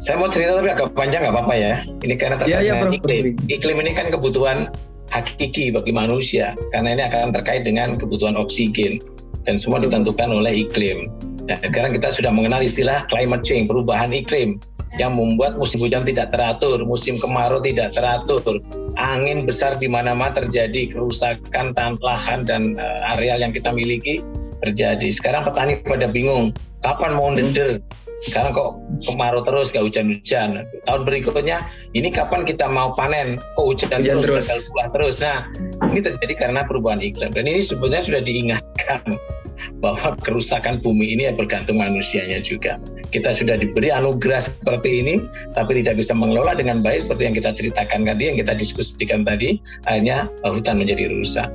saya mau cerita tapi agak panjang nggak apa-apa ya. Ini karena terkait ya, ya, dengan iklim. Iklim ini kan kebutuhan hakiki bagi manusia karena ini akan terkait dengan kebutuhan oksigen dan semua ditentukan oleh iklim. Nah, sekarang kita sudah mengenal istilah climate change, perubahan iklim yang membuat musim hujan tidak teratur, musim kemarau tidak teratur, angin besar di mana-mana terjadi, kerusakan tanah lahan dan uh, areal yang kita miliki terjadi. Sekarang petani pada bingung, kapan mau neder? Sekarang kok kemarau terus, gak hujan-hujan. Tahun berikutnya, ini kapan kita mau panen? Kok hujan, hujan terus, terus. terus. Nah, ini terjadi karena perubahan iklim. Dan ini sebenarnya sudah diingatkan bahwa kerusakan bumi ini bergantung manusianya juga. Kita sudah diberi anugerah seperti ini, tapi tidak bisa mengelola dengan baik seperti yang kita ceritakan tadi, yang kita diskusikan tadi, akhirnya hutan menjadi rusak.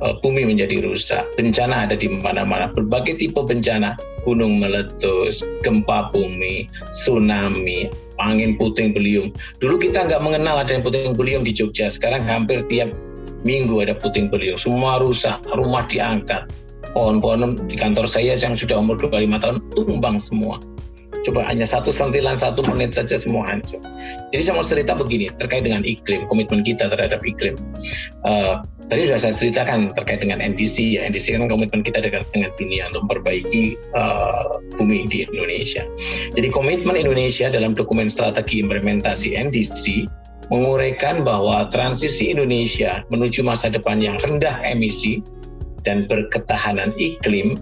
Eh, bumi menjadi rusak, bencana ada di mana-mana, berbagai tipe bencana, gunung meletus, gempa bumi, tsunami, angin puting beliung. Dulu kita nggak mengenal ada yang puting beliung di Jogja, sekarang hampir tiap minggu ada puting beliung, semua rusak, rumah diangkat, pohon-pohon di kantor saya yang sudah umur 25 tahun tumbang semua. Coba hanya satu sentilan satu menit saja semua hancur. Jadi saya mau cerita begini terkait dengan iklim, komitmen kita terhadap iklim. Uh, tadi sudah saya ceritakan terkait dengan NDC ya. NDC kan komitmen kita dengan, dengan dunia untuk memperbaiki uh, bumi di Indonesia. Jadi komitmen Indonesia dalam dokumen strategi implementasi NDC menguraikan bahwa transisi Indonesia menuju masa depan yang rendah emisi dan berketahanan iklim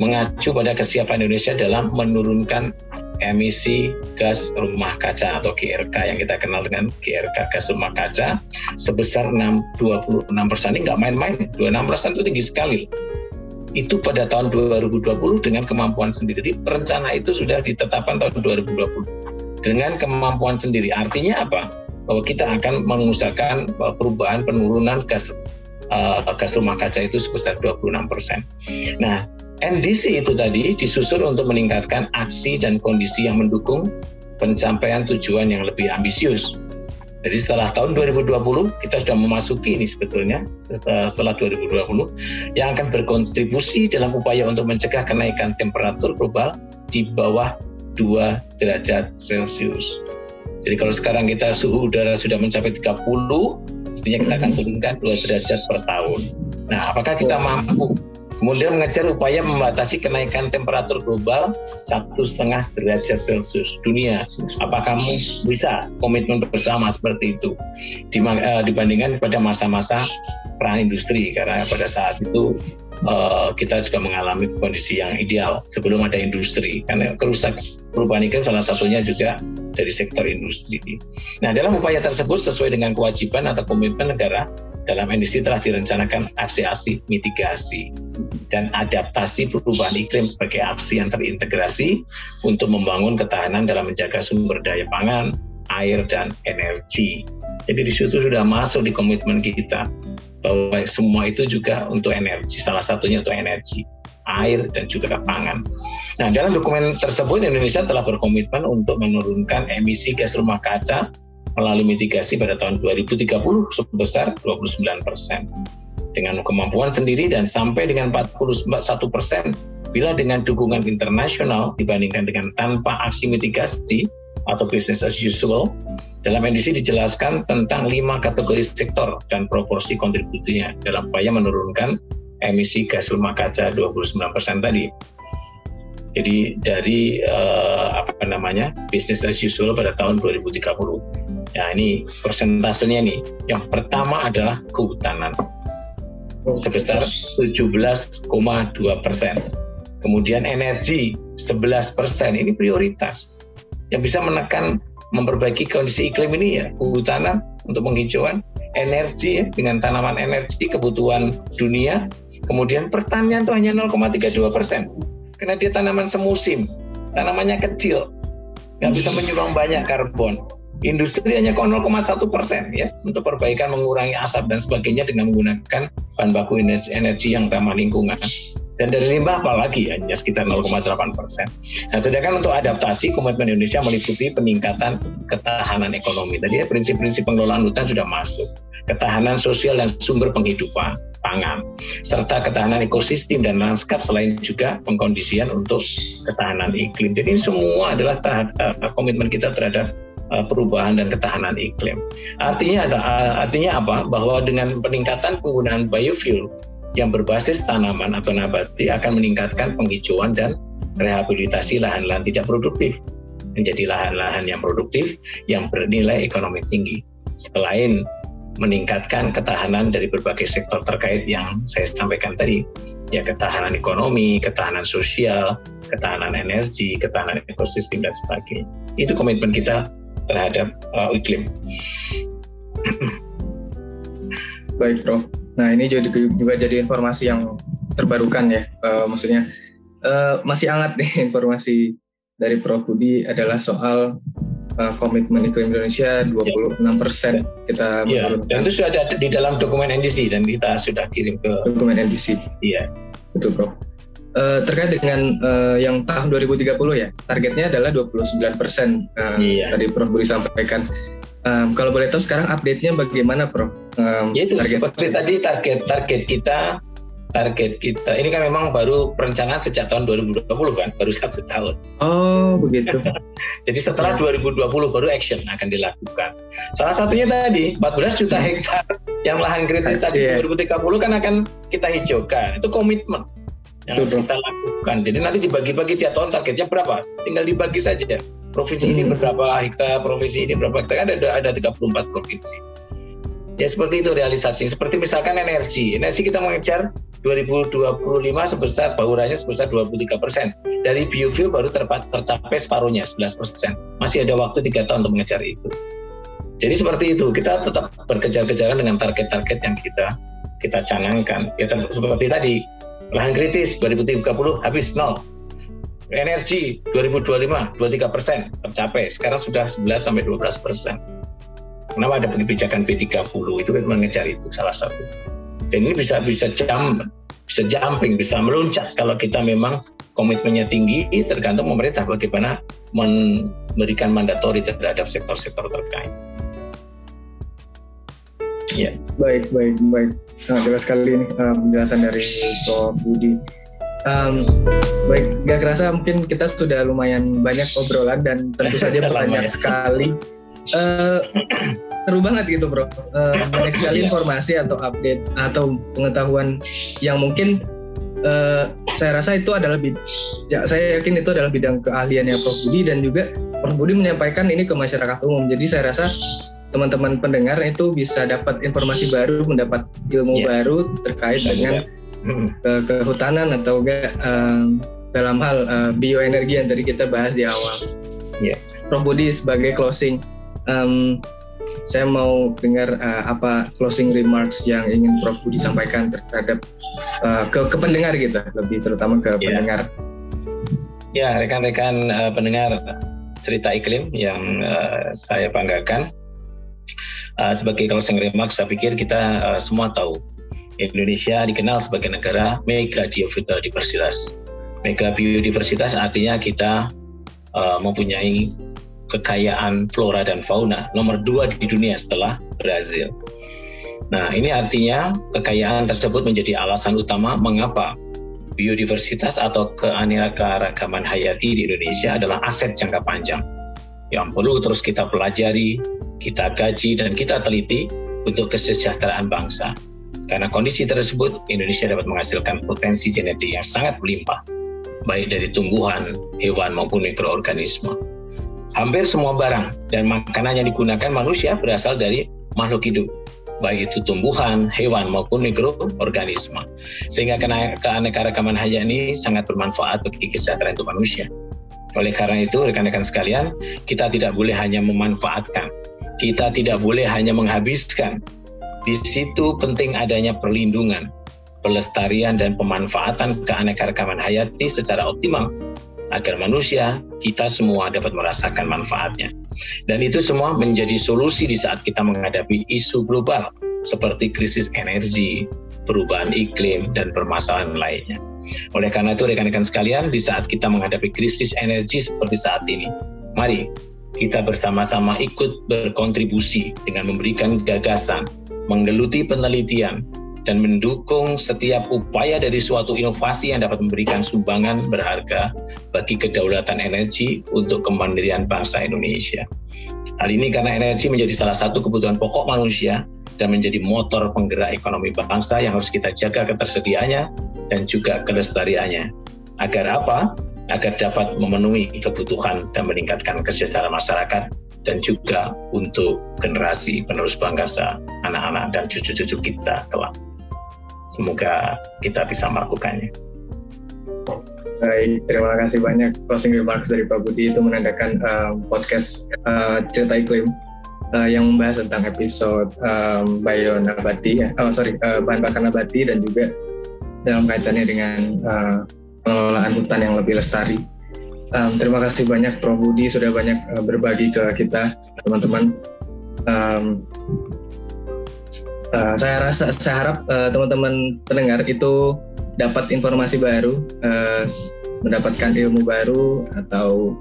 mengacu pada kesiapan Indonesia dalam menurunkan emisi gas rumah kaca atau GRK yang kita kenal dengan GRK gas rumah kaca sebesar 6, 26 persen. Ini nggak main-main. 26 persen itu tinggi sekali itu pada tahun 2020 dengan kemampuan sendiri. Jadi, rencana itu sudah ditetapkan tahun 2020 dengan kemampuan sendiri. Artinya apa? Bahwa kita akan mengusahakan perubahan penurunan gas uh, gas rumah kaca itu sebesar 26 persen. Nah, NDC itu tadi disusun untuk meningkatkan aksi dan kondisi yang mendukung pencapaian tujuan yang lebih ambisius. Jadi setelah tahun 2020 kita sudah memasuki ini sebetulnya setelah 2020 yang akan berkontribusi dalam upaya untuk mencegah kenaikan temperatur global di bawah 2 derajat Celcius. Jadi kalau sekarang kita suhu udara sudah mencapai 30, mestinya kita akan turunkan 2 derajat per tahun. Nah, apakah kita mampu Kemudian mengejar upaya membatasi kenaikan temperatur global satu setengah derajat Celcius dunia. Apa kamu bisa komitmen bersama seperti itu eh, dibandingkan pada masa-masa perang industri karena pada saat itu uh, kita juga mengalami kondisi yang ideal sebelum ada industri karena kerusak perubahan iklim salah satunya juga dari sektor industri. Nah dalam upaya tersebut sesuai dengan kewajiban atau komitmen negara dalam NDC telah direncanakan aksi-aksi mitigasi dan adaptasi perubahan iklim sebagai aksi yang terintegrasi untuk membangun ketahanan dalam menjaga sumber daya pangan, air, dan energi. Jadi di situ sudah masuk di komitmen kita bahwa semua itu juga untuk energi, salah satunya untuk energi, air dan juga pangan. Nah, dalam dokumen tersebut Indonesia telah berkomitmen untuk menurunkan emisi gas rumah kaca melalui mitigasi pada tahun 2030 sebesar 29 persen. Dengan kemampuan sendiri dan sampai dengan 41 persen bila dengan dukungan internasional dibandingkan dengan tanpa aksi mitigasi atau business as usual, dalam edisi dijelaskan tentang lima kategori sektor dan proporsi kontribusinya dalam upaya menurunkan emisi gas rumah kaca 29% tadi. Jadi dari uh, apa namanya business as usual pada tahun 2030. Ya ini persentasenya nih. Yang pertama adalah kehutanan sebesar 17,2 persen. Kemudian energi 11 persen. Ini prioritas yang bisa menekan memperbaiki kondisi iklim ini ya kehutanan untuk penghijauan energi ya, dengan tanaman energi kebutuhan dunia kemudian pertanian itu hanya 0,32 persen karena dia tanaman semusim tanamannya kecil nggak bisa menyumbang banyak karbon industri hanya 0,1 persen ya untuk perbaikan mengurangi asap dan sebagainya dengan menggunakan bahan baku energi, energi yang ramah lingkungan dan dari limbah apalagi hanya sekitar 0,8 persen. Nah, sedangkan untuk adaptasi komitmen Indonesia meliputi peningkatan ketahanan ekonomi. Tadi ya, prinsip-prinsip pengelolaan hutan sudah masuk. Ketahanan sosial dan sumber penghidupan, pangan, serta ketahanan ekosistem dan lanskap selain juga pengkondisian untuk ketahanan iklim. Jadi semua adalah uh, komitmen kita terhadap perubahan dan ketahanan iklim. Artinya ada artinya apa? Bahwa dengan peningkatan penggunaan biofuel yang berbasis tanaman atau nabati akan meningkatkan penghijauan dan rehabilitasi lahan-lahan tidak produktif menjadi lahan-lahan yang produktif yang bernilai ekonomi tinggi. Selain meningkatkan ketahanan dari berbagai sektor terkait yang saya sampaikan tadi, ya ketahanan ekonomi, ketahanan sosial, ketahanan energi, ketahanan ekosistem dan sebagainya. Itu komitmen kita terhadap uh, iklim. Baik, Prof. Nah, ini juga, juga jadi informasi yang terbarukan ya, uh, maksudnya uh, masih hangat nih informasi dari Prof Budi adalah soal uh, komitmen iklim Indonesia 26 persen kita ya, dan itu sudah ada di dalam dokumen NDC dan kita sudah kirim ke dokumen NDC. Iya, betul Prof. Uh, terkait dengan uh, yang tahun 2030 ya, targetnya adalah 29 persen. Uh, iya. Tadi Prof Budi sampaikan. Um, kalau boleh tahu sekarang update-nya bagaimana, Prof? Um, ya itu target. seperti tadi target target kita target kita ini kan memang baru perencanaan sejak tahun 2020 kan baru satu tahun oh begitu jadi setelah ya. 2020 baru action akan dilakukan salah satunya tadi 14 juta hmm. hektar yang lahan kritis tadi yeah. 2030 kan akan kita hijaukan itu komitmen yang harus kita lakukan jadi nanti dibagi-bagi tiap tahun targetnya berapa tinggal dibagi saja provinsi hmm. ini berapa hektar provinsi ini berapa hektar ada ada 34 provinsi Ya seperti itu realisasi. Seperti misalkan energi. Energi kita mengejar 2025 sebesar baurannya sebesar 23 persen. Dari biofuel baru tercapai separuhnya 11 persen. Masih ada waktu tiga tahun untuk mengejar itu. Jadi seperti itu. Kita tetap berkejar-kejaran dengan target-target yang kita kita canangkan. Ya seperti tadi lahan kritis 2030 habis nol. Energi 2025 23 persen tercapai. Sekarang sudah 11 sampai 12 persen. Kenapa ada kebijakan B30 itu kan mengejar itu salah satu. Dan ini bisa bisa jam bisa jumping, bisa meluncat kalau kita memang komitmennya tinggi tergantung pemerintah bagaimana memberikan mandatori terhadap sektor-sektor terkait. Ya. Baik, baik, baik. Sangat jelas sekali ini uh, penjelasan dari Prof. Budi. Um, baik, gak kerasa mungkin kita sudah lumayan banyak obrolan dan tentu saja banyak sekali uh, seru banget gitu bro uh, banyak sekali iya. informasi atau update atau pengetahuan yang mungkin uh, saya rasa itu adalah bid ya saya yakin itu adalah bidang keahliannya Prof Budi dan juga Prof Budi menyampaikan ini ke masyarakat umum jadi saya rasa teman-teman pendengar itu bisa dapat informasi baru mendapat ilmu yeah. baru terkait dengan hmm. ke kehutanan atau enggak uh, dalam hal uh, bioenergi yang tadi kita bahas di awal. Yeah. Prof Budi sebagai closing um, saya mau dengar uh, apa closing remarks yang ingin Prof Budi sampaikan terhadap uh, ke, ke pendengar gitu, lebih terutama ke yeah. pendengar. Ya, rekan-rekan uh, pendengar cerita iklim yang uh, saya banggakan. Uh, sebagai closing remarks, saya pikir kita uh, semua tahu Indonesia dikenal sebagai negara mega biodiversitas. Mega biodiversitas artinya kita uh, mempunyai kekayaan flora dan fauna nomor dua di dunia setelah Brazil. Nah, ini artinya kekayaan tersebut menjadi alasan utama mengapa biodiversitas atau keanekaragaman hayati di Indonesia adalah aset jangka panjang yang perlu terus kita pelajari, kita gaji, dan kita teliti untuk kesejahteraan bangsa. Karena kondisi tersebut, Indonesia dapat menghasilkan potensi genetik yang sangat melimpah, baik dari tumbuhan, hewan, maupun mikroorganisme. Hampir semua barang dan makanan yang digunakan manusia berasal dari makhluk hidup, baik itu tumbuhan, hewan maupun mikroorganisme. Sehingga keanekaragaman hayati sangat bermanfaat bagi kesejahteraan itu manusia. Oleh karena itu, rekan-rekan sekalian, kita tidak boleh hanya memanfaatkan, kita tidak boleh hanya menghabiskan. Di situ penting adanya perlindungan, pelestarian dan pemanfaatan keanekaragaman hayati secara optimal agar manusia, kita semua dapat merasakan manfaatnya. Dan itu semua menjadi solusi di saat kita menghadapi isu global seperti krisis energi, perubahan iklim, dan permasalahan lainnya. Oleh karena itu, rekan-rekan sekalian, di saat kita menghadapi krisis energi seperti saat ini, mari kita bersama-sama ikut berkontribusi dengan memberikan gagasan, menggeluti penelitian, dan mendukung setiap upaya dari suatu inovasi yang dapat memberikan sumbangan berharga bagi kedaulatan energi untuk kemandirian bangsa Indonesia. Hal ini karena energi menjadi salah satu kebutuhan pokok manusia dan menjadi motor penggerak ekonomi bangsa yang harus kita jaga ketersediaannya dan juga kelestariannya. Agar apa? Agar dapat memenuhi kebutuhan dan meningkatkan kesejahteraan masyarakat dan juga untuk generasi penerus bangsa, anak-anak dan cucu-cucu kita kelak. Semoga kita bisa melakukannya. Baik, terima kasih banyak closing remarks dari Pak Budi itu menandakan uh, podcast uh, cerita iklim uh, yang membahas tentang episode um, nabati, ya. oh sorry uh, bahan bakar nabati dan juga dalam kaitannya dengan uh, pengelolaan hutan yang lebih lestari. Um, terima kasih banyak Prof Budi sudah banyak uh, berbagi ke kita teman-teman. Um, uh, saya rasa saya harap uh, teman-teman pendengar itu dapat informasi baru, uh, mendapatkan ilmu baru atau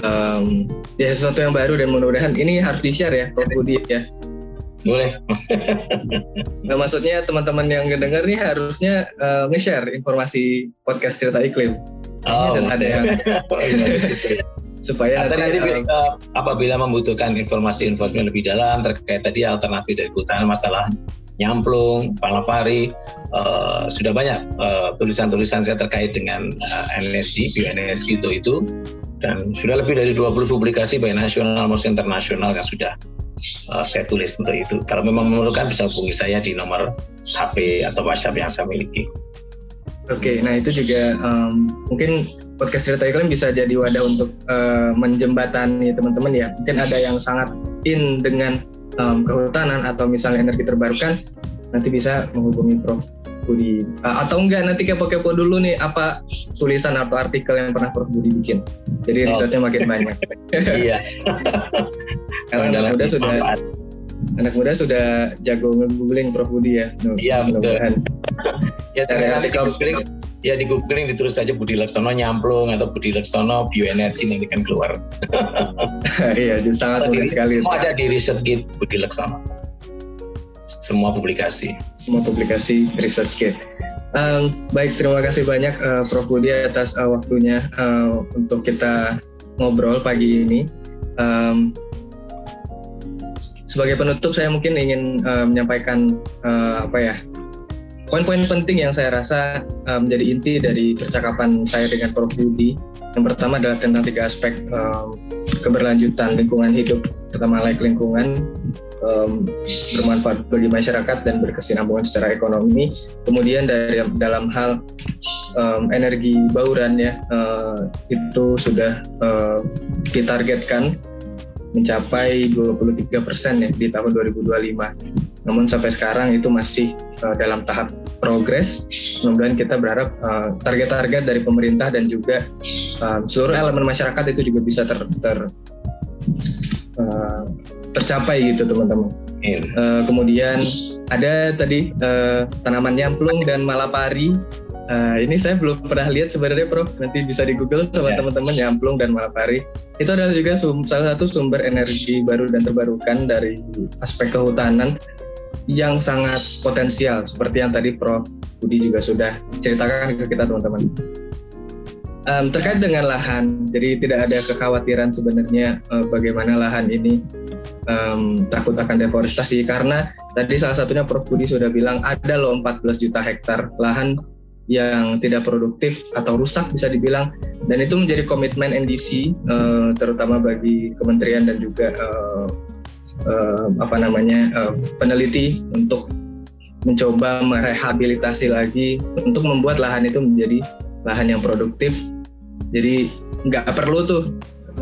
um, ya sesuatu yang baru dan mudah-mudahan ini harus di share ya Prof Budi ya. Boleh. nah, maksudnya teman-teman yang ngedenger nih harusnya uh, nge-share informasi podcast cerita iklim. Oh, dan ada yang oh, iya, supaya nah, nanti, tadi uh, apabila membutuhkan informasi-informasi lebih dalam terkait tadi alternatif dari hutan masalah nyamplung, palapari, uh, sudah banyak uh, tulisan-tulisan saya terkait dengan uh, energi, bioenergi itu itu dan sudah lebih dari 20 publikasi baik nasional maupun internasional yang sudah uh, saya tulis untuk itu. Kalau memang memerlukan bisa hubungi saya di nomor HP atau WhatsApp yang saya miliki. Oke, nah itu juga um, mungkin podcast cerita iklim bisa jadi wadah untuk uh, menjembatani teman-teman ya. Mungkin ada yang sangat in dengan um, kehutanan atau misalnya energi terbarukan, nanti bisa menghubungi Prof. Budi. Uh, atau enggak nanti kepo-kepo dulu nih apa tulisan atau artikel yang pernah Prof. Budi bikin. Jadi oh. risetnya makin banyak. iya. Karena anak muda sudah anak muda sudah jago nge-googling Prof. Budi ya. Iya betul. ya cari artikel ya di googling ditulis saja Budi Laksono nyamplung atau Budi Laksono bioenergi nanti kan keluar. iya, sangat mudah sekali. Semua ada di ResearchGate Budi Laksono. Semua publikasi. Semua publikasi ResearchGate. Um, baik, terima kasih banyak uh, Prof Budi atas uh, waktunya uh, untuk kita ngobrol pagi ini. Um, sebagai penutup, saya mungkin ingin uh, menyampaikan uh, apa ya Poin-poin penting yang saya rasa uh, menjadi inti dari percakapan saya dengan Prof. Budi. Yang pertama adalah tentang tiga aspek um, keberlanjutan lingkungan hidup. Pertama layak lingkungan, um, bermanfaat bagi masyarakat dan berkesinambungan secara ekonomi. Kemudian dari dalam hal um, energi bauran ya uh, itu sudah uh, ditargetkan mencapai 23 persen ya di tahun 2025. Namun sampai sekarang itu masih uh, dalam tahap progres. Mudah-mudahan kita berharap target target-target dari pemerintah dan juga uh, seluruh elemen masyarakat itu juga bisa ter, ter uh, tercapai gitu teman-teman. Uh, kemudian ada tadi uh, tanaman nyamplung dan malapari Uh, ini saya belum pernah lihat sebenarnya Prof. Nanti bisa di Google sama yeah. teman-teman Nyamplung dan Malapari. Itu adalah juga sum, salah satu sumber energi baru dan terbarukan dari aspek kehutanan yang sangat potensial seperti yang tadi Prof. Budi juga sudah ceritakan ke kita teman-teman. Um, terkait dengan lahan, jadi tidak ada kekhawatiran sebenarnya uh, bagaimana lahan ini um, takut akan deforestasi karena tadi salah satunya Prof. Budi sudah bilang ada loh 14 juta hektar lahan yang tidak produktif atau rusak bisa dibilang dan itu menjadi komitmen NDC uh, eh, terutama bagi kementerian dan juga uh, uh, apa namanya uh, peneliti untuk mencoba merehabilitasi lagi untuk membuat lahan itu menjadi lahan yang produktif. Jadi nggak perlu tuh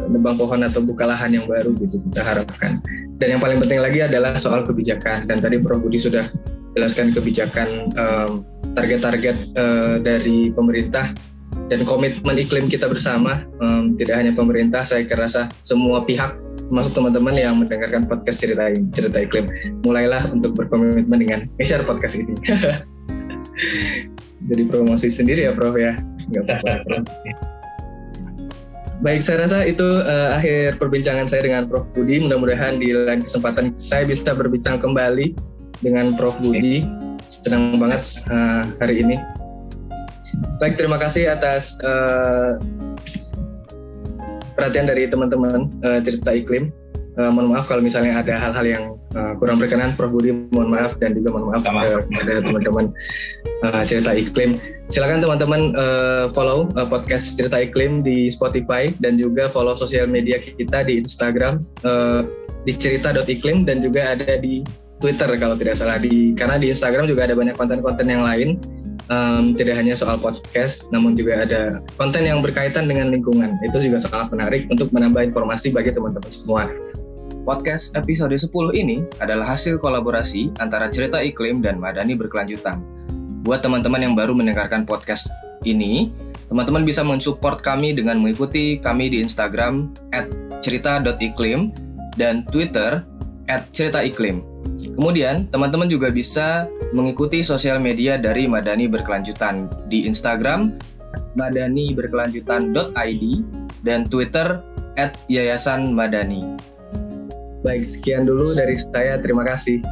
nebang pohon atau buka lahan yang baru gitu kita harapkan. Dan yang paling penting lagi adalah soal kebijakan. Dan tadi Prof. Budi sudah jelaskan kebijakan um, target-target uh, dari pemerintah dan komitmen iklim kita bersama. Um, tidak hanya pemerintah saya kerasa semua pihak termasuk teman-teman yang mendengarkan podcast cerita cerita iklim. Mulailah untuk berkomitmen dengan share podcast ini jadi promosi sendiri ya Prof ya nggak apa-apa Baik, saya rasa itu uh, akhir perbincangan saya dengan Prof Budi. Mudah-mudahan di lain kesempatan saya bisa berbincang kembali dengan Prof Budi senang banget uh, hari ini. Baik, terima kasih atas uh, perhatian dari teman-teman uh, cerita iklim. Uh, mohon maaf kalau misalnya ada hal-hal yang uh, kurang berkenan, Prof. Budi mohon maaf. Dan juga mohon maaf kepada teman-teman uh, cerita iklim. Silakan teman-teman uh, follow uh, podcast cerita iklim di Spotify dan juga follow sosial media kita di Instagram uh, di cerita.iklim dan juga ada di Twitter kalau tidak salah. Di karena di Instagram juga ada banyak konten-konten yang lain um, tidak hanya soal podcast namun juga ada konten yang berkaitan dengan lingkungan. Itu juga sangat menarik untuk menambah informasi bagi teman-teman semua. Podcast episode 10 ini adalah hasil kolaborasi antara Cerita Iklim dan Madani Berkelanjutan. Buat teman-teman yang baru mendengarkan podcast ini, teman-teman bisa mensupport kami dengan mengikuti kami di Instagram cerita.iklim dan Twitter @ceritaiklim. Kemudian, teman-teman juga bisa mengikuti sosial media dari Madani Berkelanjutan di Instagram madaniberkelanjutan.id dan Twitter @yayasan madani. Baik, sekian dulu dari saya. Terima kasih.